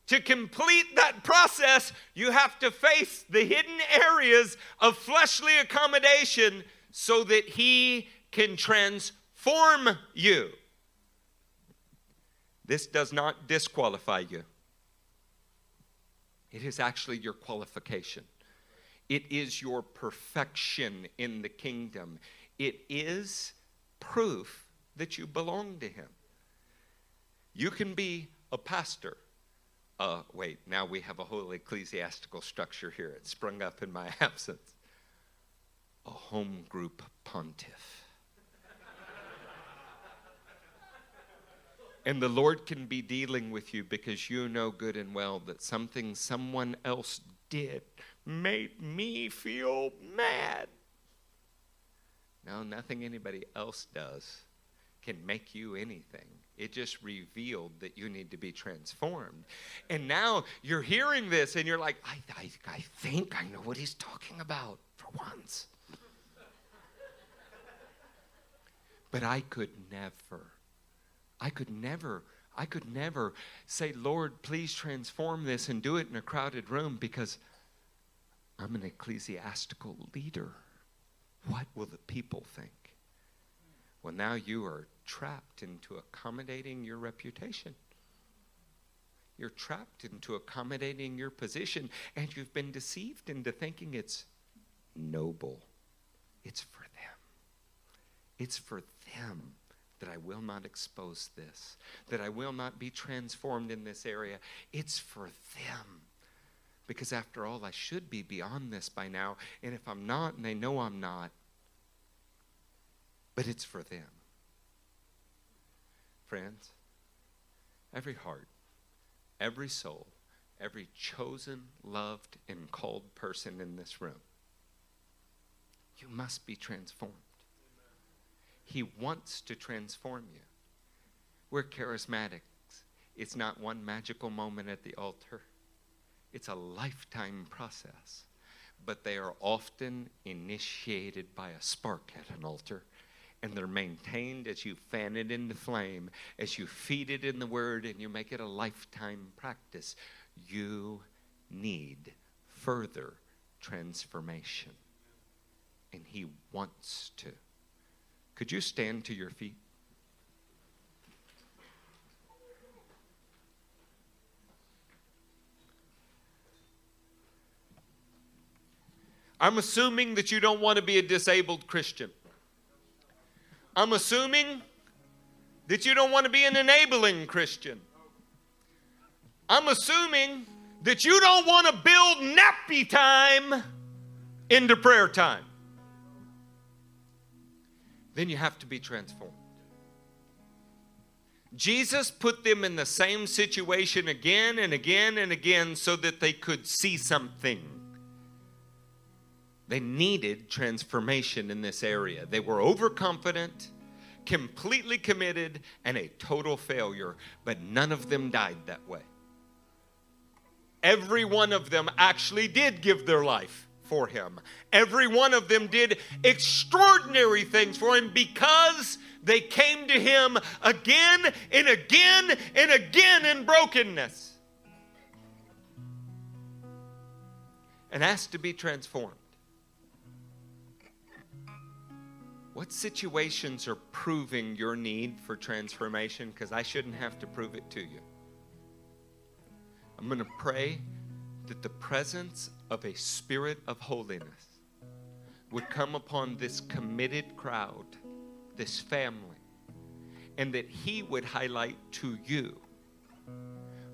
To complete that process, you have to face the hidden areas of fleshly accommodation so that He can transform you. This does not disqualify you, it is actually your qualification. It is your perfection in the kingdom. It is proof that you belong to Him. You can be a pastor. Uh, wait, now we have a whole ecclesiastical structure here. It sprung up in my absence. A home group pontiff. and the Lord can be dealing with you because you know good and well that something someone else did made me feel mad. No, nothing anybody else does can make you anything. It just revealed that you need to be transformed. And now you're hearing this and you're like, I, I, I think I know what he's talking about for once. but I could never, I could never, I could never say, Lord, please transform this and do it in a crowded room because I'm an ecclesiastical leader. What will the people think? Well, now you are trapped into accommodating your reputation. You're trapped into accommodating your position, and you've been deceived into thinking it's noble. It's for them. It's for them that I will not expose this, that I will not be transformed in this area. It's for them. Because after all, I should be beyond this by now. And if I'm not, and they know I'm not, but it's for them. Friends, every heart, every soul, every chosen, loved, and called person in this room, you must be transformed. He wants to transform you. We're charismatics. It's not one magical moment at the altar. It's a lifetime process, but they are often initiated by a spark at an altar. And they're maintained as you fan it into flame, as you feed it in the word, and you make it a lifetime practice. You need further transformation. And He wants to. Could you stand to your feet? I'm assuming that you don't want to be a disabled Christian. I'm assuming that you don't want to be an enabling Christian. I'm assuming that you don't want to build nappy time into prayer time. Then you have to be transformed. Jesus put them in the same situation again and again and again so that they could see something. They needed transformation in this area. They were overconfident, completely committed, and a total failure, but none of them died that way. Every one of them actually did give their life for him. Every one of them did extraordinary things for him because they came to him again and again and again in brokenness and asked to be transformed. What situations are proving your need for transformation? Because I shouldn't have to prove it to you. I'm going to pray that the presence of a spirit of holiness would come upon this committed crowd, this family, and that He would highlight to you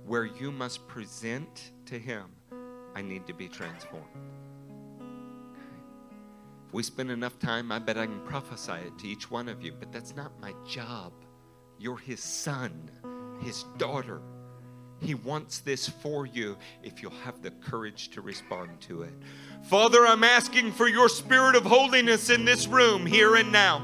where you must present to Him, I need to be transformed. If we spend enough time, I bet I can prophesy it to each one of you, but that's not my job. You're His son, His daughter. He wants this for you if you'll have the courage to respond to it. Father, I'm asking for your spirit of holiness in this room here and now.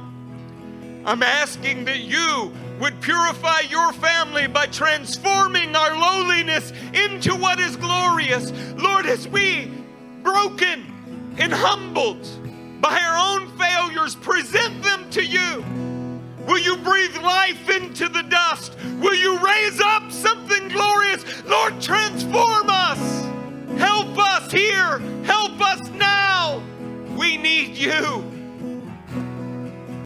I'm asking that you would purify your family by transforming our lowliness into what is glorious. Lord, as we, broken and humbled by our own failures, present them to you. Will you breathe life into the dust? Will you raise up something glorious? Lord, transform us. Help us here. Help us now. We need you.